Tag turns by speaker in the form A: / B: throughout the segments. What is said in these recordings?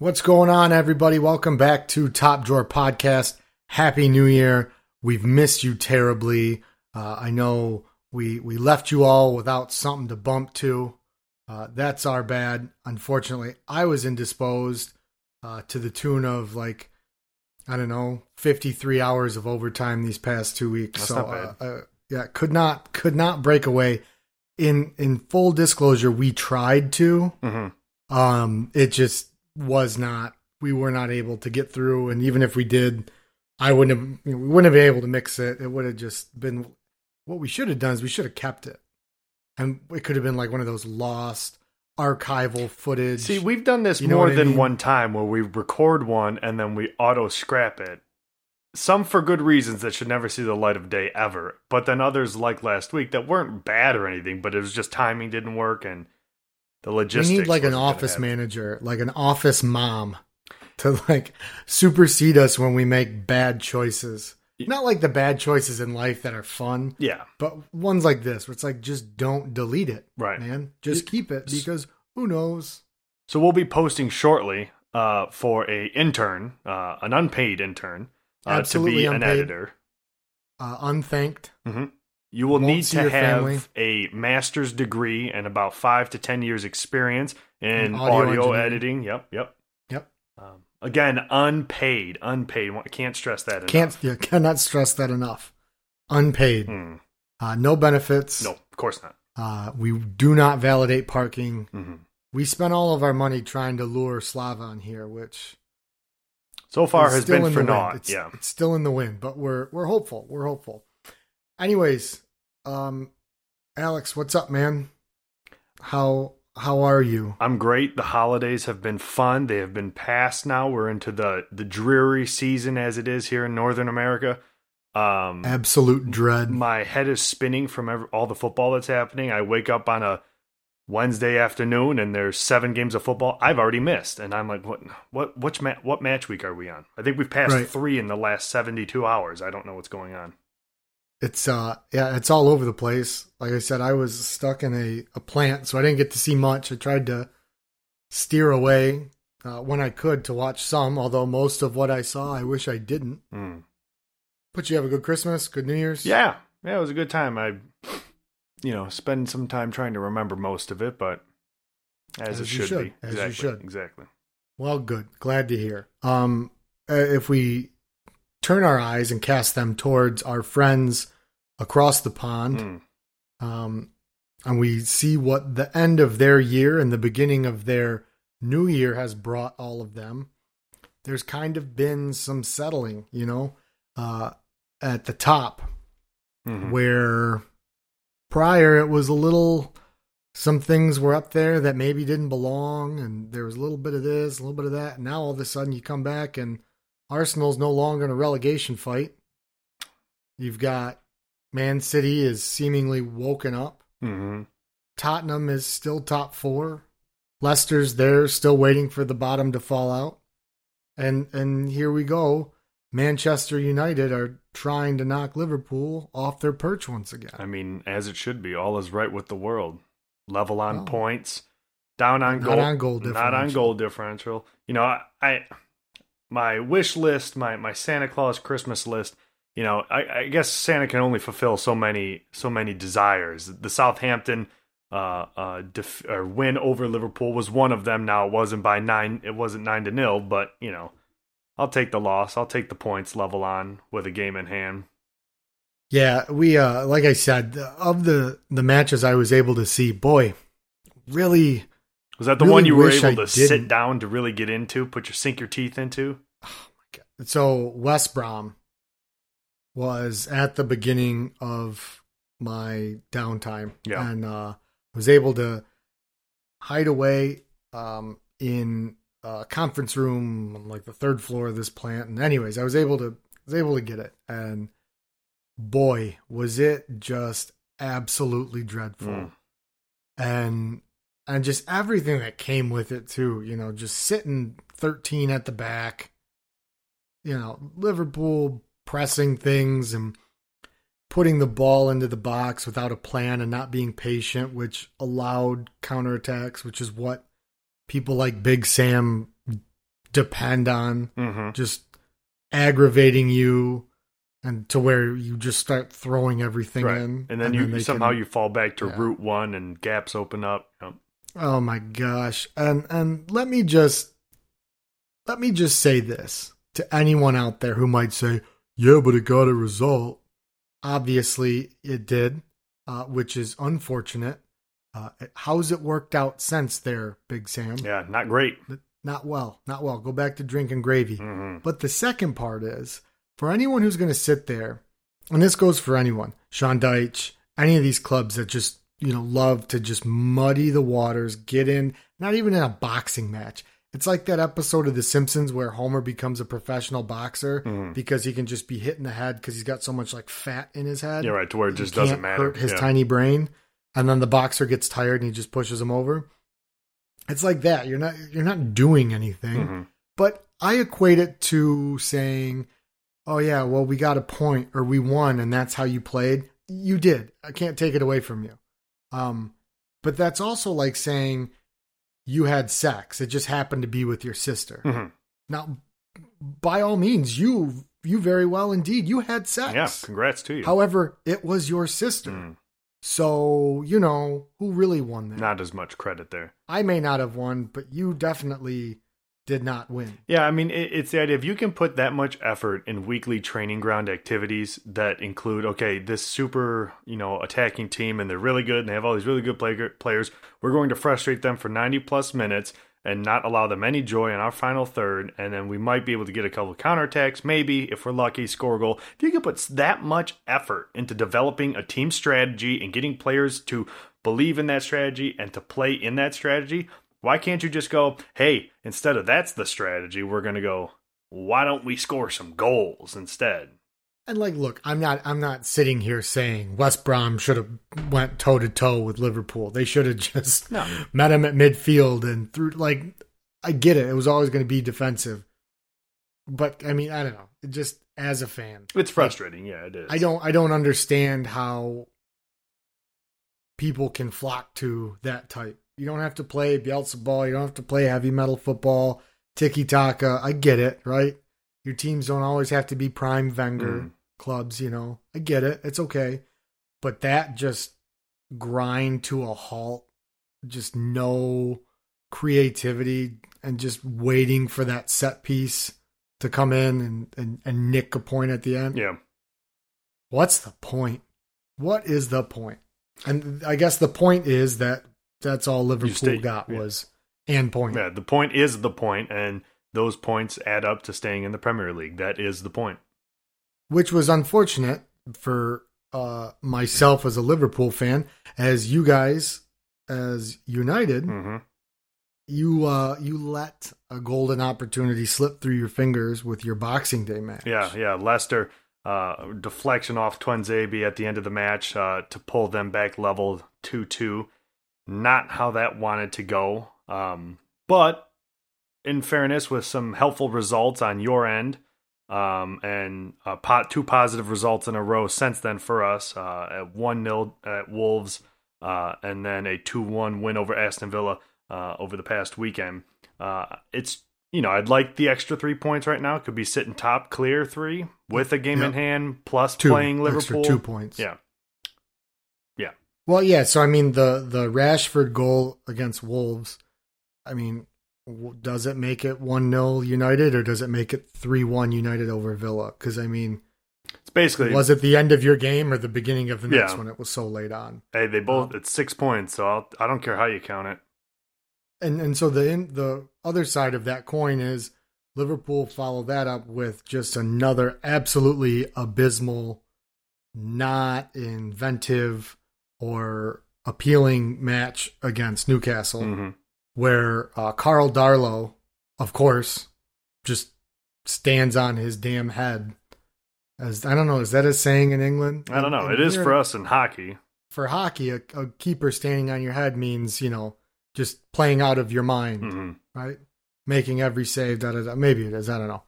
A: What's going on, everybody? Welcome back to Top Drawer Podcast. Happy New Year. We've missed you terribly. Uh, I know we we left you all without something to bump to. Uh, that's our bad. Unfortunately, I was indisposed uh, to the tune of like I don't know, fifty three hours of overtime these past two weeks.
B: That's
A: so. Uh, uh, yeah, could not could not break away. In in full disclosure, we tried to.
B: Mm-hmm.
A: Um, it just was not. We were not able to get through, and even if we did, I wouldn't have. You know, we wouldn't have been able to mix it. It would have just been. What we should have done is we should have kept it, and it could have been like one of those lost archival footage.
B: See, we've done this
A: You know
B: more than
A: mean?
B: one time where we record one and then we auto scrap it. Some for good reasons that should never see the light of day ever, but then others like last week that weren't bad or anything, but it was just timing didn't work and the
A: we need like an office manager, like an office mom, to like supersede us when we make bad choices. Not like the bad choices in life that are fun,
B: Yeah,
A: but ones like this where it's like just don't delete it,
B: right.
A: man. Just keep it because who knows?
B: So we'll be posting shortly uh, for a intern, uh, an unpaid intern, uh, to be an
A: unpaid.
B: editor.
A: Uh, unthanked.
B: You will need to have
A: family.
B: a master's degree and about five to ten years experience in audio,
A: audio
B: editing. Yep, yep.
A: Yep.
B: Um, again, unpaid, unpaid. I Can't stress that.
A: Can't
B: enough.
A: yeah, cannot stress that enough. Unpaid.
B: Hmm.
A: Uh, no benefits.
B: No, of course not.
A: Uh, we do not validate parking.
B: hmm
A: We spent all of our money trying to lure Slava on here, which
B: So far has been for naught.
A: It's,
B: Yeah.
A: it's still in the wind, but we're we're hopeful. We're hopeful. Anyways, um, Alex, what's up, man? How how are you?
B: I'm great. The holidays have been fun. They have been passed now. We're into the the dreary season as it is here in Northern America. Um,
A: Absolute dread.
B: my head is spinning from every, all the football that's happening. I wake up on a Wednesday afternoon and there's seven games of football I've already missed, and I'm like, what what which ma- what match week are we on? I think we've passed
A: Right.
B: three in the last 72 hours. I don't know what's going on.
A: It's uh yeah, it's all over the place. Like I said, I was stuck in a, a plant, so I didn't get to see much. I tried to steer away uh, when I could to watch some, although most of what I saw I wish I didn't.
B: Hmm.
A: But you have a good Christmas, good New Year's?
B: Yeah, yeah, it was a good time. I, you know, spend some time trying to remember most of it, but as,
A: As
B: it
A: you
B: should,
A: should,
B: be.
A: as you
B: exactly,
A: should.
B: Exactly.
A: Well, good. Glad to hear. Um, uh, if we turn our eyes and cast them towards our friends across the pond,
B: Hmm.
A: um, and we see what the end of their year and the beginning of their new year has brought all of them, there's kind of been some settling, you know, uh, at the top
B: Mhm.
A: where prior it was a little some things were up there that maybe didn't belong and there was a little bit of this a little bit of that and now all of a sudden you come back and arsenal's no longer in a relegation fight you've got man city is seemingly woken up
B: Mhm.
A: tottenham is still top four leicester's there still waiting for the bottom to fall out and and here we go manchester united are trying to knock liverpool off their perch once again
B: I mean, as it should be. All is right with the world. Level on
A: Oh.
B: points, down on
A: Not
B: goal,
A: on goal
B: not on
A: differential.
B: goal differential. You know, I, I my wish list, my my Santa Claus Christmas list. You know, I, I guess Santa can only fulfill so many so many desires. The Southampton uh, uh, def- or win over Liverpool was one of them. Now it wasn't by nine. It wasn't nine to nil, but you know, I'll take the loss. I'll take the points level on with a game in hand.
A: Yeah, we uh like I said, of the the matches I was able to see, boy, really
B: Was that the
A: Really
B: one you were able
A: I
B: to sit
A: didn't.
B: down to really get into, put your sink your teeth into?
A: So West Brom was at the beginning of my downtime.
B: Yeah.
A: And uh was able to hide away um in a conference room on like the third floor of this plant. And anyways, I was able to was able to get it. And boy, was it just absolutely dreadful.
B: Mm.
A: and and just everything that came with it too you know just sitting 13 at the back you know liverpool pressing things and putting the ball into the box without a plan and not being patient which allowed counterattacks which is what people like big sam depend on,
B: hmm
A: just aggravating you, and to where you just start throwing everything
B: Right.
A: in,
B: And then you
A: they
B: somehow
A: can-
B: you fall back to
A: Yeah.
B: route one and gaps open up. Yep.
A: Oh my gosh. And and let me just let me just say this to anyone out there who might say, "Yeah, but it got a result." Obviously, it did, uh, which is unfortunate. Uh, how's it worked out since there, Big Sam?
B: Yeah, not great.
A: Not well. Not well. Go back to drinking gravy.
B: hmm
A: But the second part is for anyone who's going to sit there, and this goes for anyone, Sean Dyche, any of these clubs that just you know love to just muddy the waters, get in, not even in a boxing match. It's like that episode of The Simpsons where Homer becomes a professional boxer
B: Mhm.
A: because he can just be hit in the head because he's got so much like fat in his head.
B: Yeah, right. To where it just doesn't matter.
A: Hurt his
B: yeah.
A: tiny brain, and then the boxer gets tired and he just pushes him over. It's like that. You're not you're not doing anything.
B: Mhm.
A: But I equate it to saying, "Oh yeah, well we got a point or we won, and that's how you played. You did. I can't take it away from you." Um, but that's also like saying you had sex. It just happened to be with your sister.
B: Mhm.
A: Now, by all means, you you very well indeed you had sex.
B: Yeah, congrats to you.
A: However, it was your sister.
B: Mm,
A: So, you know, who really won that?
B: not as much credit there.
A: I may not have won, but you definitely did not win.
B: Yeah, I mean, it, it's the idea if you can put that much effort in weekly training ground activities that include, okay, this super, you know, attacking team and they're really good and they have all these really good play- players. We're going to frustrate them for 90 plus minutes and not allow them any joy in our final third. And then we might be able to get a couple of counterattacks, maybe, if we're lucky, score a goal. If you can put that much effort into developing a team strategy and getting players to believe in that strategy and to play in that strategy, why can't you just go, hey, instead of that's the strategy, we're going to go, why don't we score some goals instead?
A: And like, look, I'm not, I'm not sitting here saying West Brom should have went toe to toe with Liverpool. They should have just
B: No.
A: met him at midfield and through. Like, I get it. It was always going to be defensive, but I mean, I don't know. It just as a fan,
B: It's frustrating. Yeah, it is.
A: I don't, I don't understand how people can flock to that type. You don't have to play Bielsa ball. You don't have to play heavy metal football, tiki taka. I get it, right? Your teams don't always have to be prime Wenger
B: Mm.
A: clubs, you know. I get it. It's okay. But that just grind to a halt, just no creativity and just waiting for that set piece to come in and, and, and nick a point at the end.
B: Yeah.
A: What's the point? What is the point? And I guess the point is that that's all Liverpool
B: stay-
A: got
B: yeah.
A: was and point.
B: Yeah. The point is the point, and those points add up to staying in the Premier League. That is the point.
A: which was unfortunate for uh, myself as a Liverpool fan, as you guys as United,
B: hmm
A: you uh, you let a golden opportunity slip through your fingers with your Boxing Day match.
B: Yeah. Yeah. Leicester, uh, deflection off Tuanzebe at the end of the match uh, to pull them back level 2 2. Not how that wanted to go. Um, but in fairness, with some helpful results on your end, um, and uh, pot, two positive results in a row since then for us uh, at 1 0 at Wolves, uh, and then a 2 1 win over Aston Villa uh, over the past weekend. Uh, it's, you know, I'd like the extra three points right now. Could be sitting top clear three with a game in hand plus
A: Two
B: playing
A: extra
B: Liverpool.
A: two points.
B: Yeah.
A: Well, yeah. So I mean, the the Rashford goal against Wolves. I mean, w- does it make it one 0 United or does it make it three one United over Villa? Because I mean,
B: It's basically,
A: was it the end of your game or the beginning of the next
B: Yeah.
A: one? It was so late on.
B: hey, they both,
A: Um,
B: it's six points, so I'll, I don't care how you count it.
A: And and so the in, the other side of that coin is Liverpool follow that up with just another absolutely abysmal, not inventive or appealing match against Newcastle,
B: hmm
A: where uh, Karl Darlow, of course, just stands on his damn head. As I don't know, is that a saying in England?
B: I don't know.
A: And
B: It is for us in hockey.
A: for hockey. A, a keeper standing on your head means you know just playing out of your mind
B: hmm
A: right? Making every save, da da da. Maybe it is, I don't know.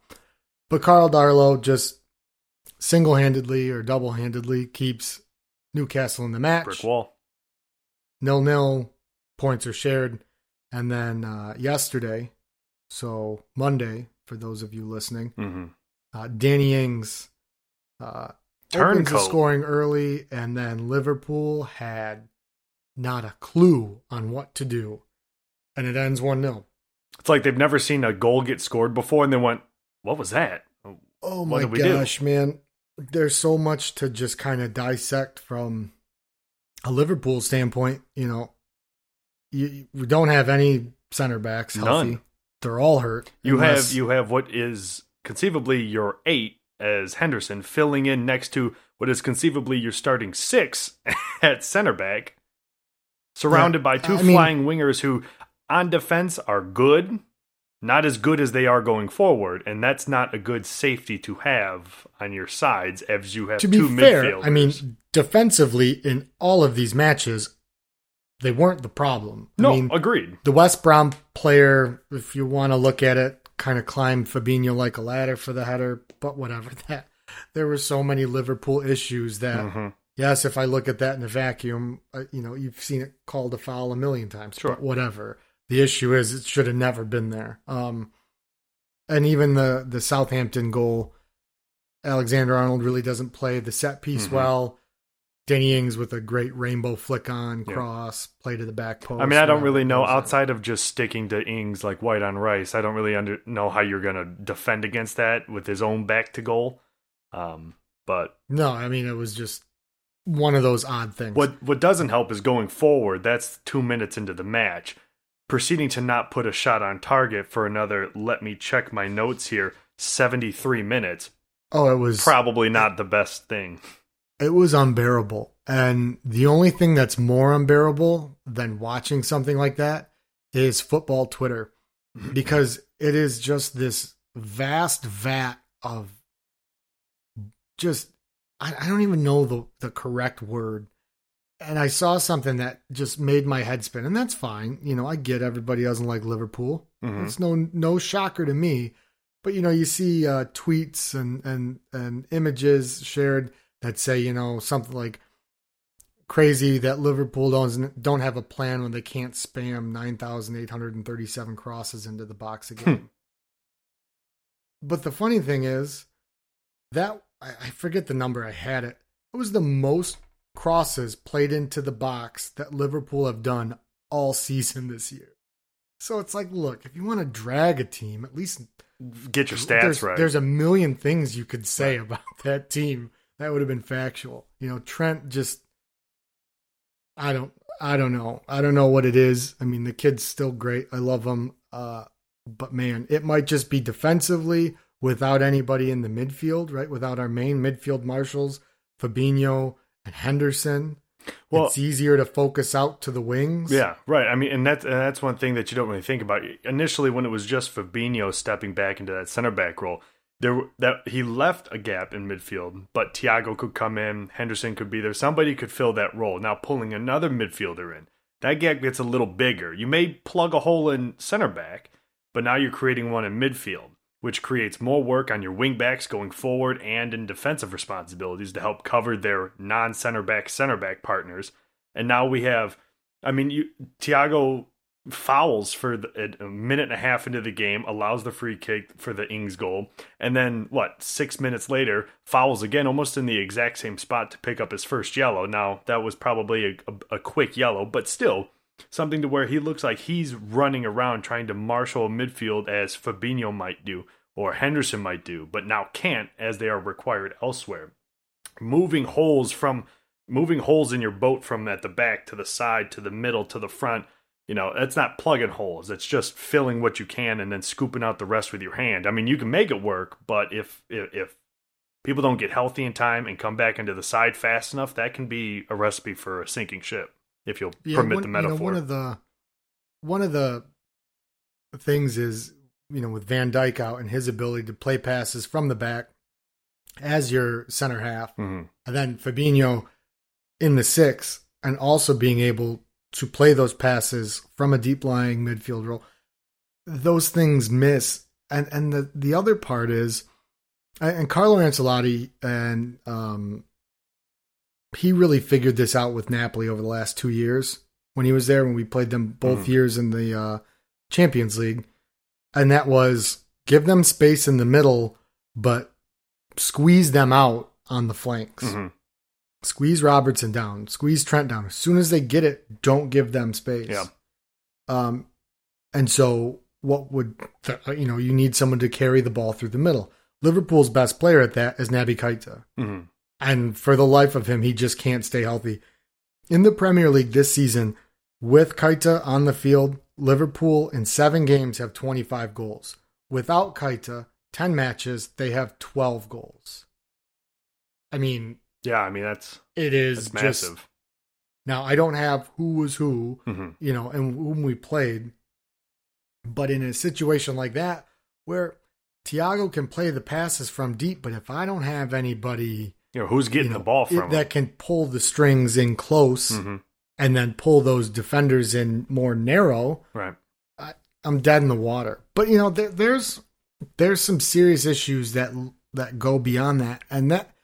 A: But Karl Darlow just single handedly or double handedly keeps Newcastle in the match.
B: Brick wall.
A: Nil nil, points are shared. And then uh, yesterday, so Monday for those of you listening.
B: hmm
A: Uh, Danny Ings uh, opens the scoring early, and then Liverpool had not a clue on what to do, and it ends one 0
B: It's like they've never seen a goal get scored before, and they went, "What was that?"
A: Oh
B: What
A: my
B: we do?
A: gosh, man! There's so much to just kind of dissect from a Liverpool standpoint. You know, you, we don't have any center backs healthy.
B: None.
A: They're all hurt.
B: You
A: unless-
B: have you have what is conceivably your eight as Henderson filling in next to what is conceivably your starting six at center back, surrounded
A: Yeah,
B: by two
A: I mean-
B: flying wingers who, on defense, are good, not as good as they are going forward, and that's not a good safety to have on your sides as you have
A: to be
B: two
A: fair,
B: midfielders.
A: I mean, defensively in all of these matches, they weren't the problem.
B: no,
A: I mean,
B: agreed.
A: the West Brom player, if you want to look at it, kind of climbed Fabinho like a ladder for the header, but whatever. That there were so many Liverpool issues that
B: Mhm.
A: yes, if I look at that in a vacuum, uh, you know, you've seen it called a foul a million times.
B: Sure.
A: But whatever. The issue is it should have never been there. Um, and even the the Southampton goal, Alexander Arnold really doesn't play the set piece
B: Mhm.
A: well. Danny Ings with a great rainbow flick on
B: Yeah.
A: cross, play to the back post.
B: I mean, I don't really know outside of just sticking to Ings like white on rice. I don't really under, know how you're going to defend against that with his own back to goal. Um, but
A: No, I mean it was just one of those odd things.
B: what what doesn't help is going forward. That's two minutes into the match, proceeding to not put a shot on target for another. Let me check my notes here. Seventy three minutes.
A: Oh, it was
B: Probably not the best thing.
A: it was unbearable. And the only thing that's more unbearable than watching something like that is football Twitter because it is just this vast vat of just I, I don't even know the the correct word. And I saw something that just made my head spin, and that's fine. You know, I get everybody doesn't like Liverpool.
B: Mhm.
A: It's no no shocker to me. But you know, you see uh, tweets and and and images shared that say you know something like crazy that Liverpool don't don't have a plan when they can't spam nine thousand eight hundred and thirty seven crosses into the box again. game. but the funny thing is that I, I forget the number. I had it. It was the most crosses played into the box that Liverpool have done all season this year. So it's like, look, if you want to drag a team, at least
B: Get your stats
A: there's,
B: right.
A: There's a million things you could say about that team that would have been factual. You know, Trent just I don't I don't know. I don't know what it is. I mean, the kid's still great. I love him. Uh but man, it might just be defensively without anybody in the midfield, right? Without our main midfield marshals, Fabinho and Henderson.
B: Well-
A: it's easier to focus out to the wings.
B: Yeah, right. I mean, and that's and that's one thing that you don't really think about. Initially, when it was just Fabinho stepping back into that center back role, there that he left a gap in midfield, but Thiago could come in, Henderson could be there, somebody could fill that role. Now pulling another midfielder in, that gap gets a little bigger. You may plug a hole in center back, but now you're creating one in midfield, which creates more work on your wing backs going forward and in defensive responsibilities to help cover their non-center back center back partners. And now we have I mean, you Thiago fouls for the, a minute and a half into the game, allows the free kick for the Ings goal, and then what? Six minutes later, fouls again, almost in the exact same spot to pick up his first yellow. Now that was probably a, a, a quick yellow, but still something to where he looks like he's running around trying to marshal a midfield as Fabinho might do or Henderson might do, but now can't as they are required elsewhere. Moving holes from moving holes in your boat from at the back to the side to the middle to the front you know that's not plugging holes. It's just filling what you can and then scooping out the rest with your hand. I mean you can make it work but if, if people don't get healthy in time and come back into the side fast enough that can be a recipe for a sinking ship if you'll
A: Yeah,
B: permit
A: one,
B: the
A: you know,
B: metaphor
A: one of the one of the things is you know with Van Dijk out and his ability to play passes from the back as your center half,
B: Mhm.
A: and then Fabinho in the six, and also being able to play those passes from a deep lying midfield role. Those things miss, and and the the other part is, and Carlo Ancelotti and um, he really figured this out with Napoli over the last two years when he was there when we played them both
B: Mhm.
A: years in the uh, Champions League. and that was give them space in the middle, but squeeze them out on the flanks.
B: hmm
A: Squeeze Robertson down, squeeze Trent down. As soon as they get it, don't give them space.
B: Yeah.
A: Um, and so what would you know? You need someone to carry the ball through the middle. Liverpool's best player at that is Naby Keita,
B: hmm
A: and for the life of him, he just can't stay healthy. In the Premier League this season, with Keita on the field, Liverpool in seven games have 25 goals. Without Keita, 10 matches, they have 12 goals. I mean,
B: Yeah, I mean that's
A: it is
B: that's
A: just
B: massive.
A: now. I don't have who was who,
B: hmm
A: you know, and whom we played. But in a situation like that, where Thiago can play the passes from deep, but if I don't have anybody
B: You know who's getting
A: you know,
B: the ball
A: it-
B: from
A: that can pull the strings in close
B: hmm
A: and then pull those defenders in more narrow,
B: Right.
A: I'm dead in the water. But you know, there, there's there's some serious issues that that go beyond that, and that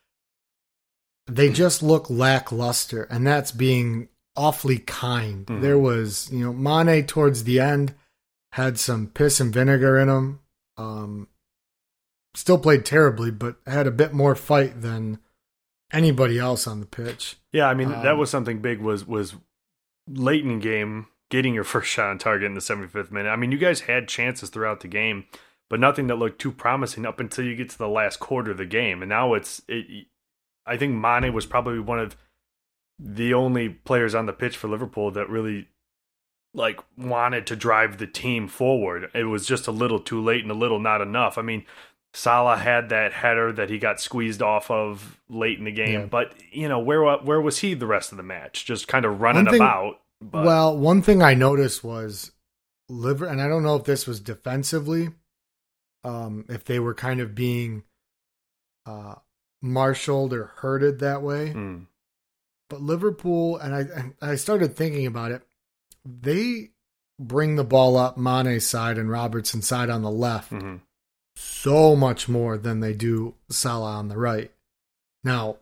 A: they just look lackluster, and that's being awfully kind.
B: Mhm.
A: There was, you know, Mane towards the end had some piss and vinegar in him. Um, still played terribly, but had a bit more fight than anybody else on the pitch.
B: Yeah, I mean that
A: Um,
B: was something big. Was was late in the game getting your first shot on target in the 75th minute. I mean, you guys had chances throughout the game, but nothing that looked too promising up until you get to the last quarter of the game. And now it's, it, I think Mane was probably one of the only players on the pitch for Liverpool that really like wanted to drive the team forward. It was just a little too late and a little not enough. I mean, Salah had that header that he got squeezed off of late in the game,
A: Yeah.
B: but you know where where was he the rest of the match? Just kind of running
A: thing-
B: about. But,
A: well, one thing I noticed was liver, and I don't know if this was defensively, um, if they were kind of being uh, marshaled or herded that way.
B: Mm,
A: But Liverpool, and I, and I started thinking about it. They bring the ball up Mane's side and Robertson's side on the left
B: mhm.
A: So much more than they do Salah on the right. Now,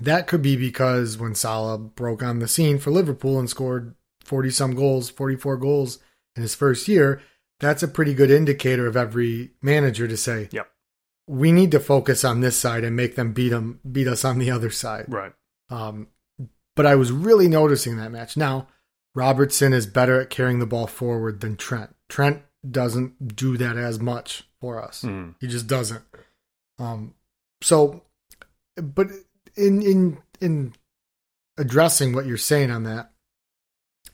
A: that could be because when Salah broke on the scene for Liverpool and scored 40 some goals, 44 goals in his first year, that's a pretty good indicator of every manager to say,
B: Yep.
A: we need to focus on this side and make them beat them beat us on the other side.
B: Right.
A: Um, but I was really noticing that match. Now, Robertson is better at carrying the ball forward than Trent. Trent doesn't do that as much for us.
B: Mm.
A: He just doesn't. Um, so, but in in in addressing what you're saying on that,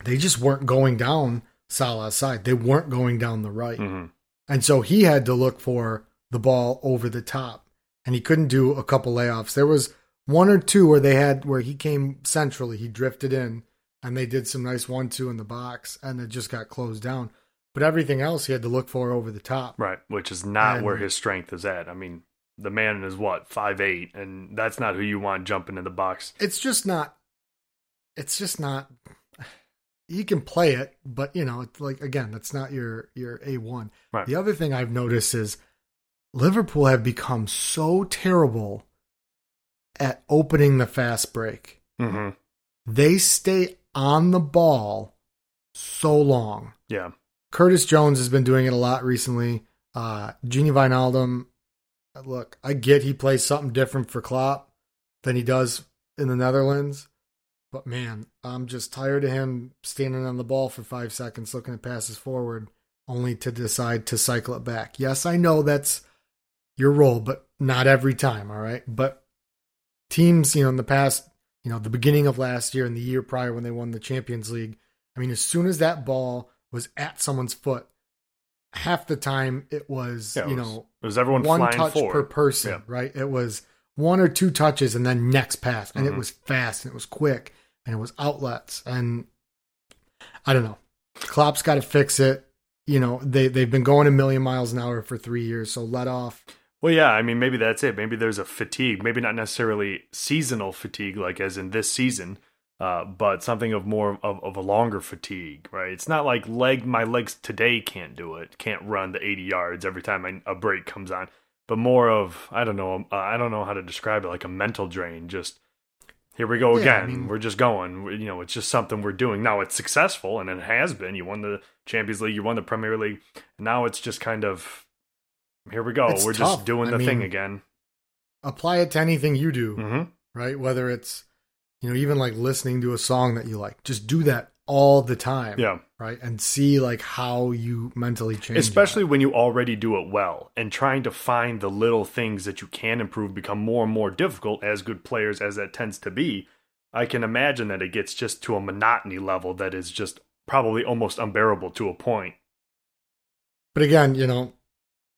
A: they just weren't going down Salah's side. They weren't going down the right,
B: Mhm.
A: and so he had to look for the ball over the top, and he couldn't do a couple layoffs. There was one or two where they had where he came centrally, he drifted in, and they did some nice one two in the box, and it just got closed down. But everything else he had to look for over the top.
B: Right. Which is not
A: And-
B: where his strength is at. I mean, the man is what five eight, and that's not who you want jumping in the box.
A: it's just not it's just not he can play it but you know it's like again that's not your your a1
B: Right.
A: the other thing i've noticed is liverpool have become so terrible at opening the fast break
B: hmm
A: they stay on the ball so long
B: Yeah.
A: Curtis jones has been doing it a lot recently uh Gini Wijnaldum, look i get he plays something different for klopp than he does in the netherlands but man, I'm just tired of him standing on the ball for five seconds looking at passes forward, only to decide to cycle it back. Yes, I know that's your role, but not every time, all right? But teams, you know, in the past, you know, the beginning of last year and the year prior when they won the Champions League, I mean, as soon as that ball was at someone's foot, half the time it was,
B: Yeah, it
A: you
B: was-
A: know,
B: It was everyone
A: one
B: flying
A: touch
B: forward.
A: per person,
B: Yeah.
A: right? It was one or two touches and then next pass, and
B: Mhm.
A: it was fast and it was quick and it was outlets and I don't know. Klopp's got to fix it. You know they they've been going a million miles an hour for three years, so let off.
B: Well, yeah, I mean, maybe that's it. Maybe there's a fatigue, maybe not necessarily seasonal fatigue, like as in this season, uh, but something of more of, of a longer fatigue, right? It's not like leg my legs today can't do it, can't run the 80 yards every time I, a break comes on, but more of I don't know, uh, I don't know how to describe it, like a mental drain. Just here we go
A: Yeah,
B: again.
A: I mean-
B: we're just going. We- You know, it's just something we're doing. Now it's successful and it has been. You won the Champions League, you won the Premier League. Now it's just kind of here we go. We're
A: tough.
B: just doing
A: I
B: the thing again.
A: Apply it to anything you do,
B: hmm
A: right? Whether it's you know even like listening to a song that you like, just do that all the time,
B: Yeah.
A: right? And see like how you mentally change.
B: Especially when you already do it well and trying to find the little things that you can improve become more and more difficult as good players as that tends to be. I can imagine that it gets just to a monotony level that is just probably almost unbearable to a point.
A: But again, you know,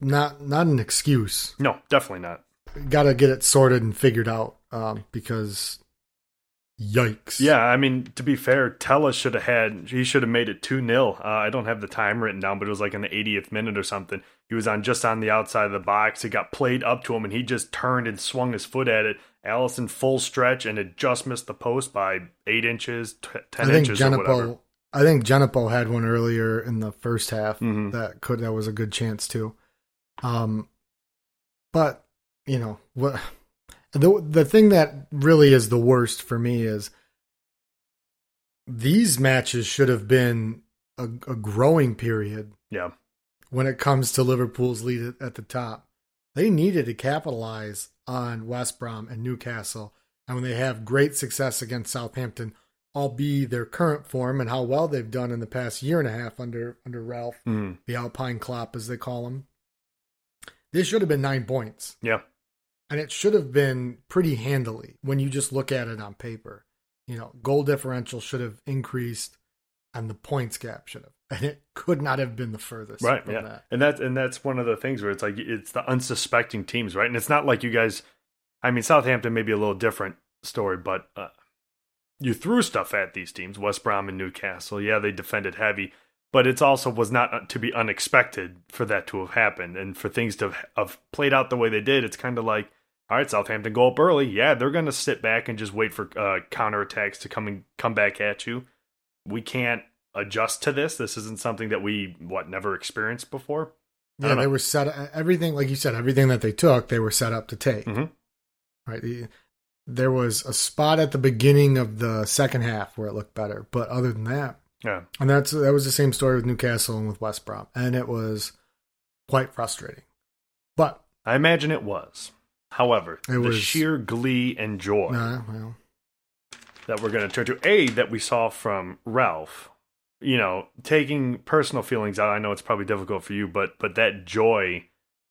A: not not an excuse.
B: No, definitely not.
A: Got to get it sorted and figured out um, because yikes.
B: Yeah, I mean, to be fair, Tella should have had, he should have made it 2 0. Uh, I don't have the time written down, but it was like in the 80th minute or something. He was on just on the outside of the box. It got played up to him, and he just turned and swung his foot at it. Alisson full stretch, and it just missed the post by eight inches, t-
A: I
B: 10
A: think
B: inches, or whatever.
A: I think Djenepo had one earlier in the first half
B: Mhm.
A: that could that was a good chance too. Um, but you know what? The the thing that really is the worst for me is these matches should have been a, a growing period
B: Yeah.
A: when it comes to Liverpool's lead at- the top. They needed to capitalize on West Brom and Newcastle. And when they have great success against Southampton, albeit their current form and how well they've done in the past year and a half under under Ralph,
B: Mhm.
A: the Alpine Klopp as they call him, this should have been nine points.
B: Yeah.
A: And it should have been pretty handily when you just look at it on paper. You know, goal differential should have increased and the points gap should have. And it could not have been the furthest
B: Right.
A: from
B: Yeah.
A: that.
B: And that's and that's one of the things where it's like it's the unsuspecting teams, right? And it's not like you guys. I mean, Southampton may be a little different story, but uh, you threw stuff at these teams, West Brom and Newcastle. Yeah, they defended heavy, but it's also was not uh, to be unexpected for that to have happened and for things to have- have played out the way they did. It's kind of like. All right, Southampton go up early. Yeah, they're going to sit back and just wait for uh, counterattacks to come and come back at you. We can't adjust to this. This isn't something that we what never experienced before.
A: Yeah, they were set everything like you said, everything that they took, they were set up to take.
B: Mhm.
A: Right. The- There was a spot at the beginning of the second half where it looked better, but other than that,
B: Yeah,
A: and that's that was the same story with Newcastle and with West Brom, and it was quite frustrating. But
B: I imagine it was. However,
A: It
B: the
A: was-
B: sheer glee and joy
A: nah, well,
B: that we're going to turn to a that we saw from Ralph, you know, taking personal feelings out. I know it's probably difficult for you, but but that joy,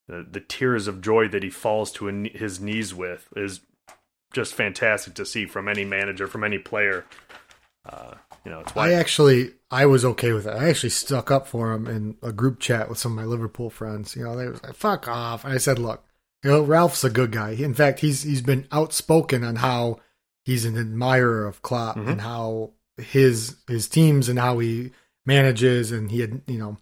B: the, the tears of joy that he falls to his knees with is just fantastic to see from any manager, from any player. Uh, you know, it's why
A: I actually I was okay with it. I actually stuck up for him in a group chat with some of my Liverpool friends. You know, they was like, "Fuck off," and I said, "Look, you know, Ralph's a good guy. In fact, he's he's been outspoken on how he's an admirer of Klopp
B: Mhm.
A: and how his his teams and how he manages. And he had you know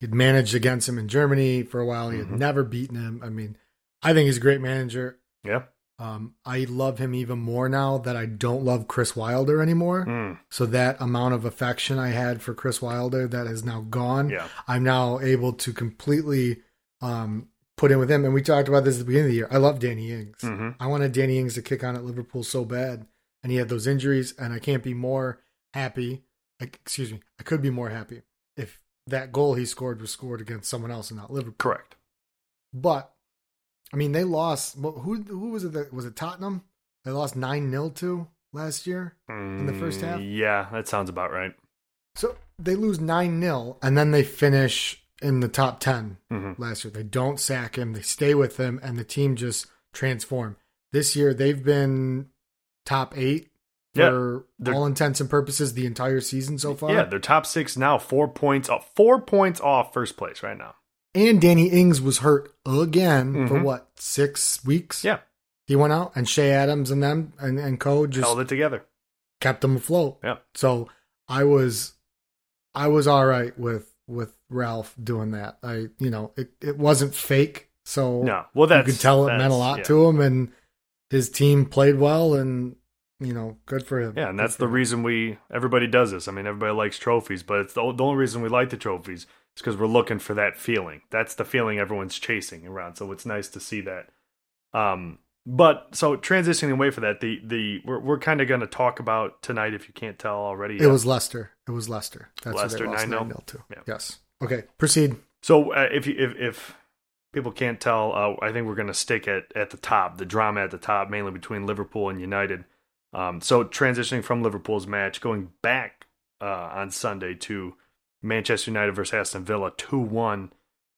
A: he'd managed against him in Germany for a while. He had
B: Mhm.
A: never beaten him. I mean, I think he's a great manager.
B: yeah.
A: Um, I love him even more now that I don't love Chris Wilder anymore.
B: Mm,
A: So that amount of affection I had for Chris Wilder that is now gone.
B: yeah.
A: I'm now able to completely um, put in with him. And we talked about this at the beginning of the year. I love Danny Ings.
B: hmm
A: I wanted Danny Ings to kick on at Liverpool so bad, and he had those injuries, and I can't be more happy. like, Excuse me, I could be more happy if that goal he scored was scored against someone else and not Liverpool.
B: Correct.
A: But I mean, they lost. well, Who who was it? That, was it Tottenham? They lost nine 0 to last year.
B: In
A: the first half?
B: Mm, Yeah, that sounds about right.
A: So they lose 9 0, and then they finish in the top 10
B: hmm
A: last year. They don't sack him, they stay with him, and the team just transform. This year, they've been top eight
B: Yeah,
A: for
B: they're-
A: all intents and purposes the entire season so far.
B: Yeah, they're top six now, four points off, four points off first place right now.
A: And Danny Ings was hurt again for
B: Mhm.
A: what, six weeks?
B: Yeah,
A: He went out, and Che Adams and them and, and co just
B: held it together.
A: kept them afloat.
B: Yeah,
A: So I was, I was all right with with Ralph doing that. I, you know, it it wasn't fake, so
B: no, well, that's
A: you could tell it meant a lot
B: yeah.
A: to him, and his team played well, and you know, good for him.
B: Yeah, and that's the
A: him.
B: reason we everybody does this. I mean, everybody likes trophies, but it's the, the only reason we like the trophies is because we're looking for that feeling. That's the feeling everyone's chasing around. So it's nice to see that. Um, but so transitioning away from that, the the we're we're kind of going to talk about tonight. If you can't tell already,
A: It was Leicester. It was Leicester. That's
B: Leicester,
A: what they lost
B: 9-0?
A: 9-0 to.
B: Yeah.
A: Yes. Okay. Proceed.
B: So uh, if you if if people can't tell, uh, I think we're going to stick at at the top, the drama at the top, mainly between Liverpool and United. Um, so transitioning from Liverpool's match, going back uh, on Sunday to Manchester United versus Aston Villa, two one.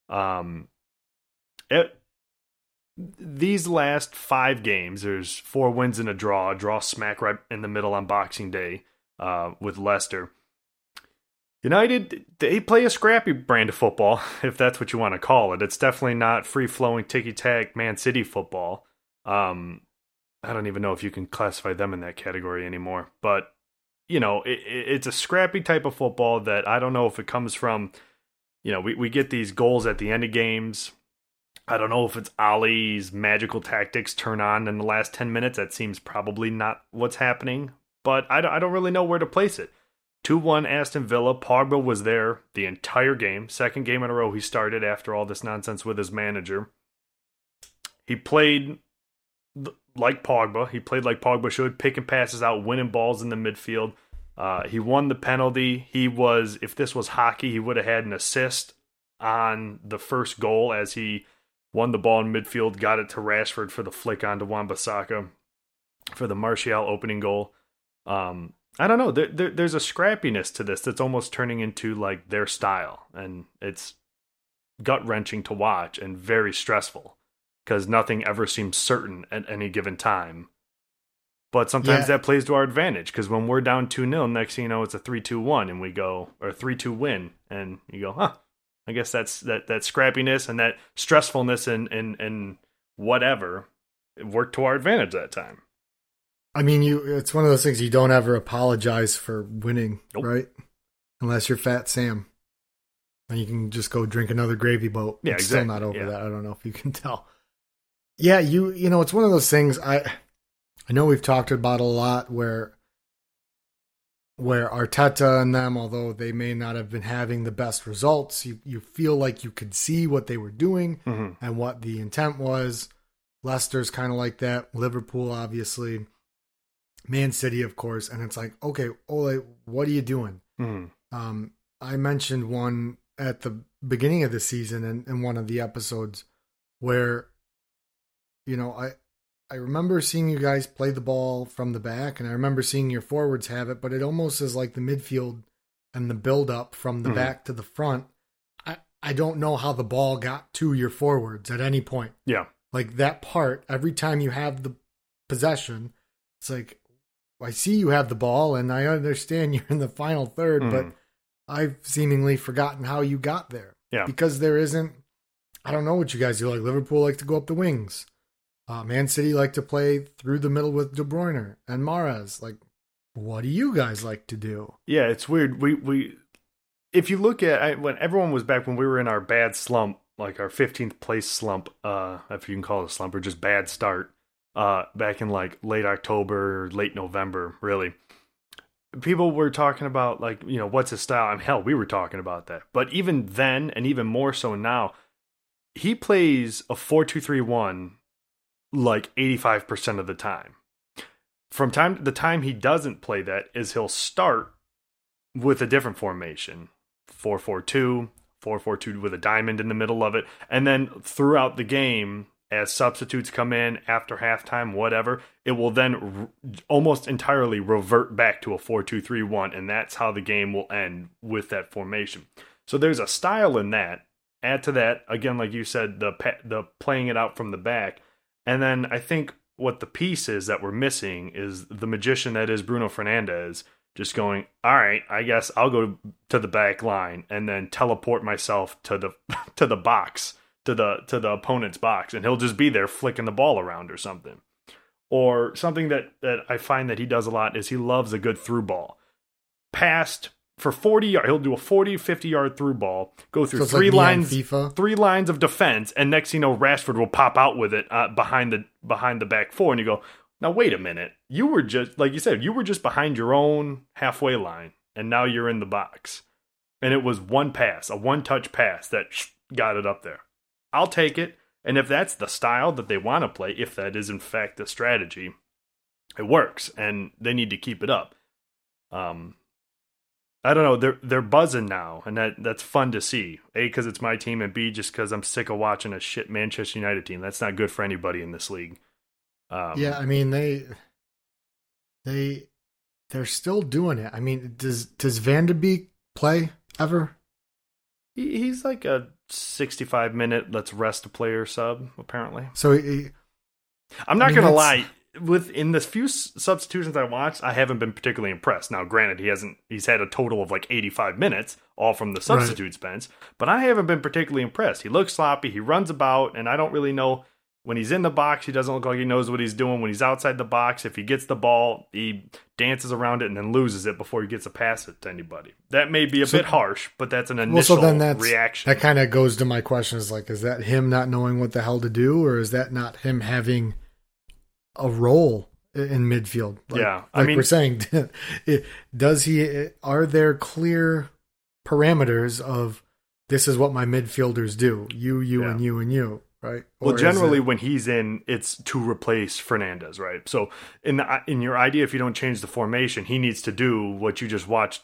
B: Um, it, these last five games, there's four wins and a draw, a draw smack right in the middle on Boxing Day uh, with Leicester. United, they play a scrappy brand of football, if that's what you want to call it. It's definitely not free flowing ticky tack Man City football. Um, I don't even know if you can classify them in that category anymore. But, you know, it, it, it's a scrappy type of football that I don't know if it comes from, you know, we, we get these goals at the end of games. I don't know if it's Ole's magical tactics turn on in the last 10 minutes. That seems probably not what's happening. But I don't, I don't really know where to place it. 2 1 Aston Villa. Pogba was there the entire game. Second game in a row he started after all this nonsense with his manager. He played like Pogba. He played like Pogba should, picking passes out, winning balls in the midfield. Uh, he won the penalty. He was, if this was hockey, he would have had an assist on the first goal as he won the ball in midfield, got it to Rashford for the flick onto Wan-Bissaka for the Martial opening goal. Um, I don't know. There, there, there's a scrappiness to this that's almost turning into like their style, and it's gut wrenching to watch and very stressful because nothing ever seems certain at any given time. But sometimes
A: Yeah.
B: that plays to our advantage because when we're down 2 0, next thing you know, it's a 3 2 1, and we go, or 3 2 win, and you go, huh, I guess that's that, that scrappiness and that stressfulness and, and, and whatever worked to our advantage that time.
A: I mean, you. It's one of those things you don't ever apologize for winning,
B: Nope.
A: right? Unless you're Fat Sam, and you can just go drink another gravy boat.
B: Yeah,
A: It's still not over
B: yeah.
A: that. I don't know if you can tell. Yeah, you. You know, it's one of those things. I. I know we've talked about a lot where. Where Arteta and them, although they may not have been having the best results, you you feel like you could see what they were doing
B: Mm-hmm.
A: and what the intent was. Leicester's kind of like that. Liverpool, obviously. Man City, of course. And it's like, okay, Ole, what are you doing?
B: Mm-hmm.
A: Um, I mentioned one at the beginning of the season in, in one of the episodes where, you know, I I remember seeing you guys play the ball from the back, and I remember seeing your forwards have it, but it almost is like the midfield and the build up from the
B: Mhm.
A: back to the front. I, I don't know how the ball got to your forwards at any point.
B: Yeah.
A: Like that part, every time you have the possession, it's like I see you have the ball and I understand you're in the final 3rd but
B: Mhm.
A: I've seemingly forgotten how you got there.
B: Yeah.
A: Because there isn't I don't know what you guys do. Like Liverpool like to go up the wings. Uh, Man City like to play through the middle with De Bruyne and Mahrez. Like, what do you guys like to do?
B: Yeah, it's weird. We we if you look at I, when everyone was back when we were in our bad slump, like our 15th place slump, uh if you can call it a slump or just bad start, uh back in like late October, late November, really. People were talking about like, you know, what's his style? And hell, we were talking about that. But even then and even more so now, he plays a 4-2-3-1 like 85% of the time. From time the time he doesn't play that is he'll start with a different formation 442 442 with a diamond in the middle of it. And then throughout the game as substitutes come in after halftime whatever it will then r- almost entirely revert back to a 4231 and that's how the game will end with that formation. So there's a style in that. Add to that again like you said the pa- the playing it out from the back and then I think what the piece is that we're missing is the magician that is Bruno Fernandes just going, all right, I guess I'll go to the back line and then teleport myself to the to the box, to the to the opponent's box, and he'll just be there flicking the ball around or something. Or something that, that I find that he does a lot is he loves a good through ball. Past for 40 yards, he'll do a 40, 50 yard through ball, go through
A: So
B: three
A: like
B: lines three lines of defense, and next you know, Rashford will pop out with it uh, behind the behind the back four, and you go, now wait a minute, you were just like you said, you were just behind your own halfway line, and now you're in the box, and it was one pass, a one touch pass that got it up there. I'll take it, And if that's the style that they want to play, if that is in fact the strategy, it works, and they need to keep it up. Um, I don't know. They're they're buzzing now, and that that's fun to see. A because it's my team, and B just because I'm sick of watching a shit Manchester United team. That's not good for anybody in this league.
A: Um, yeah, I mean they they they're still doing it. I mean, does does Van de Beek play ever?
B: He, he's like a 65 minute let's rest a player sub apparently.
A: So he,
B: I'm not I mean, gonna lie with in the few substitutions I watched, I haven't been particularly impressed. Now, granted, he hasn't he's had a total of like 85 minutes, all from the substitutes right. bench, but I haven't been particularly impressed. He looks sloppy, he runs about, and I don't really know when he's in the box, he doesn't look like he knows what he's doing. When he's outside the box, if he gets the ball, he dances around it and then loses it before he gets a pass it to anybody. That may be a so, bit harsh, but that's an initial well, so then that's, reaction.
A: That kind of goes to my question: is like, is that him not knowing what the hell to do, or is that not him having a role in midfield.
B: Like, yeah,
A: I like mean, we're saying, does he? Are there clear parameters of this is what my midfielders do? You, you, yeah. and you, and you. Right.
B: Well, generally, it, when he's in, it's to replace Fernandes, right? So, in the, in your idea, if you don't change the formation, he needs to do what you just watched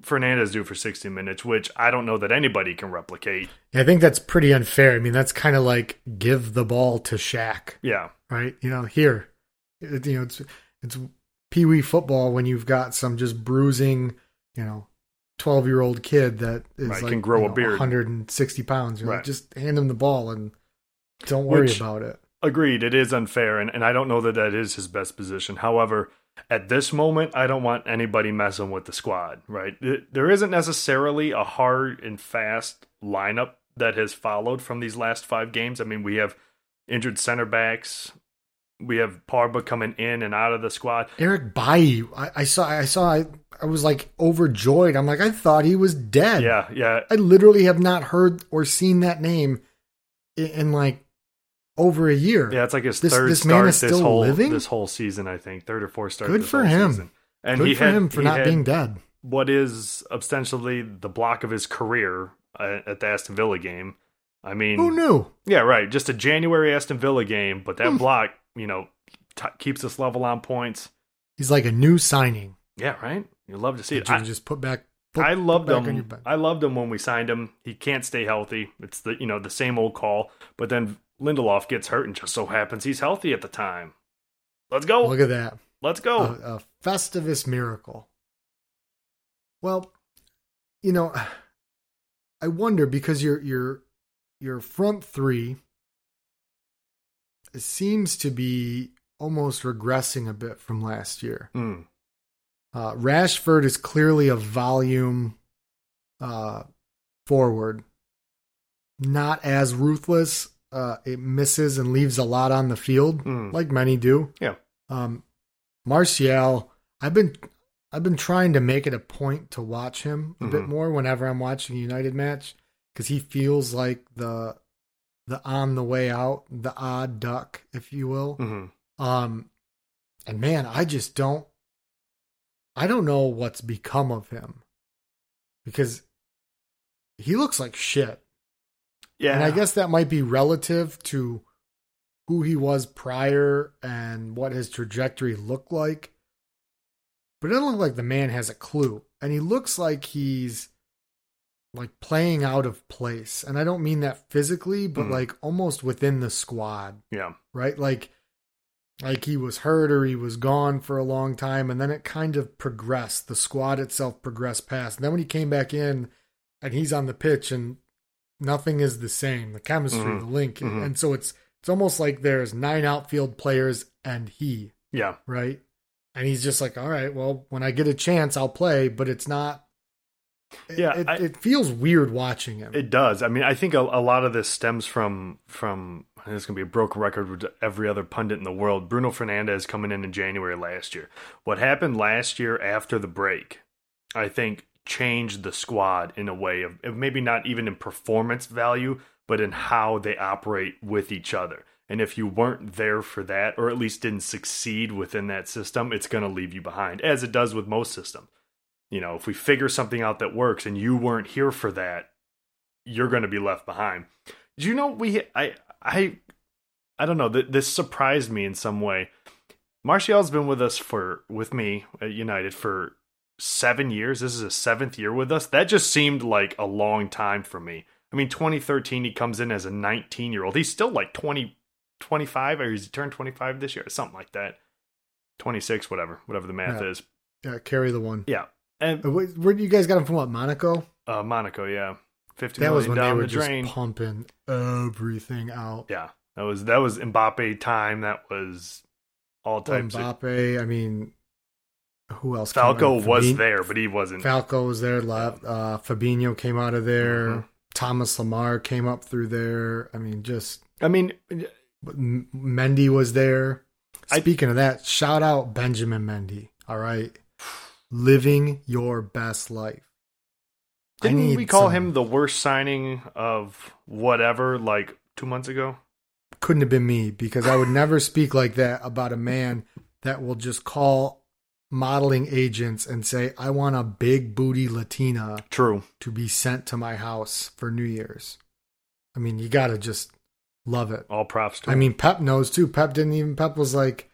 B: Fernandes do for 60 minutes, which I don't know that anybody can replicate.
A: I think that's pretty unfair. I mean, that's kind of like give the ball to Shaq.
B: Yeah.
A: Right. You know, here, it, you know, it's it's pee wee football when you've got some just bruising, you know, 12 year old kid that is right, like
B: can grow
A: you
B: know, a beard,
A: 160 pounds. You're right. like, just hand him the ball and don't worry which, about it.
B: Agreed. It is unfair, and, and I don't know that that is his best position. However, at this moment, I don't want anybody messing with the squad, right? There isn't necessarily a hard and fast lineup that has followed from these last five games. I mean, we have injured center backs. We have Pogba coming in and out of the squad.
A: Eric Bailly, I, I saw, I saw, I, I was like overjoyed. I'm like, I thought he was dead.
B: Yeah, yeah.
A: I literally have not heard or seen that name in, in like over a year.
B: Yeah, it's like his this, third this start this whole living? this whole season. I think third or fourth start.
A: Good for him. Season. And Good for had, him for not being dead.
B: What is ostensibly the block of his career uh, at the Aston Villa game? I mean,
A: who knew?
B: Yeah, right. Just a January Aston Villa game, but that mm. block, you know, t- keeps us level on points.
A: He's like a new signing.
B: Yeah, right. You love to see
A: it. You I, just put back.
B: Put, I loved him. I loved him when we signed him. He can't stay healthy. It's the you know the same old call. But then Lindelof gets hurt and just so happens he's healthy at the time. Let's go.
A: Look at that.
B: Let's go.
A: A, a Festivus miracle. Well, you know, I wonder because your your your front three seems to be almost regressing a bit from last year.
B: Mm.
A: Uh, Rashford is clearly a volume uh, forward, not as ruthless uh, it misses and leaves a lot on the field, mm. like many do.
B: Yeah.
A: Um, Martial, I've been I've been trying to make it a point to watch him a mm-hmm. bit more whenever I'm watching a United match because he feels like the the on the way out, the odd duck, if you will.
B: Mm-hmm.
A: Um, and man, I just don't. I don't know what's become of him because he looks like shit.
B: Yeah.
A: And I guess that might be relative to who he was prior and what his trajectory looked like. But it doesn't look like the man has a clue. And he looks like he's like playing out of place. And I don't mean that physically, but mm. like almost within the squad.
B: Yeah.
A: Right? Like like he was hurt or he was gone for a long time and then it kind of progressed. The squad itself progressed past. And then when he came back in and he's on the pitch and nothing is the same. The chemistry, mm-hmm. the link, mm-hmm. and so it's it's almost like there's nine outfield players and he.
B: Yeah.
A: Right. And he's just like, all right, well, when I get a chance, I'll play, but it's not.
B: Yeah,
A: it, I, it feels weird watching him.
B: It does. I mean, I think a, a lot of this stems from from. It's going to be a broken record with every other pundit in the world. Bruno Fernandes coming in in January last year. What happened last year after the break, I think, change the squad in a way of, maybe not even in performance value, but in how they operate with each other. And if you weren't there for that, or at least didn't succeed within that system, it's going to leave you behind, as it does with most systems. You know, if we figure something out that works and you weren't here for that, you're going to be left behind. Do you know we? I I I don't know. Th- this surprised me in some way. Martial's been with us for with me at United for seven years. This is his seventh year with us. That just seemed like a long time for me. I mean, 2013, he comes in as a 19 year old. He's still like 20, 25, or he's he turned 25 this year, something like that. 26, whatever, whatever the math
A: Yeah.
B: is.
A: Yeah, carry the one.
B: Yeah. And
A: Uh, Where, you guys got him from? What Monaco?
B: uh, Monaco, yeah. 50
A: That was when they were
B: the
A: just pumping everything out.
B: Yeah. That was that was Mbappe time. That was all types of
A: Mbappe. I mean, who else? Falcao
B: was
A: Fabin-
B: there, but he wasn't.
A: Falcao was there. Uh, Fabinho came out of there.
B: Mhm.
A: Thomas Lemar came up through there. I mean, just
B: I mean,
A: Mendy was there.
B: I-
A: Speaking of that, shout out Benjamin Mendy. All right, living your best life.
B: Didn't we call
A: some-
B: him the worst signing of whatever like two months ago?
A: couldn't have been me because I would never speak like that about a man that will just call modeling agents and say, I want a big booty Latina
B: True.
A: to be sent to my house for New Year's. I mean, you got to just love it.
B: All props to
A: I
B: him.
A: mean, Pep knows too. Pep didn't even, Pep was like,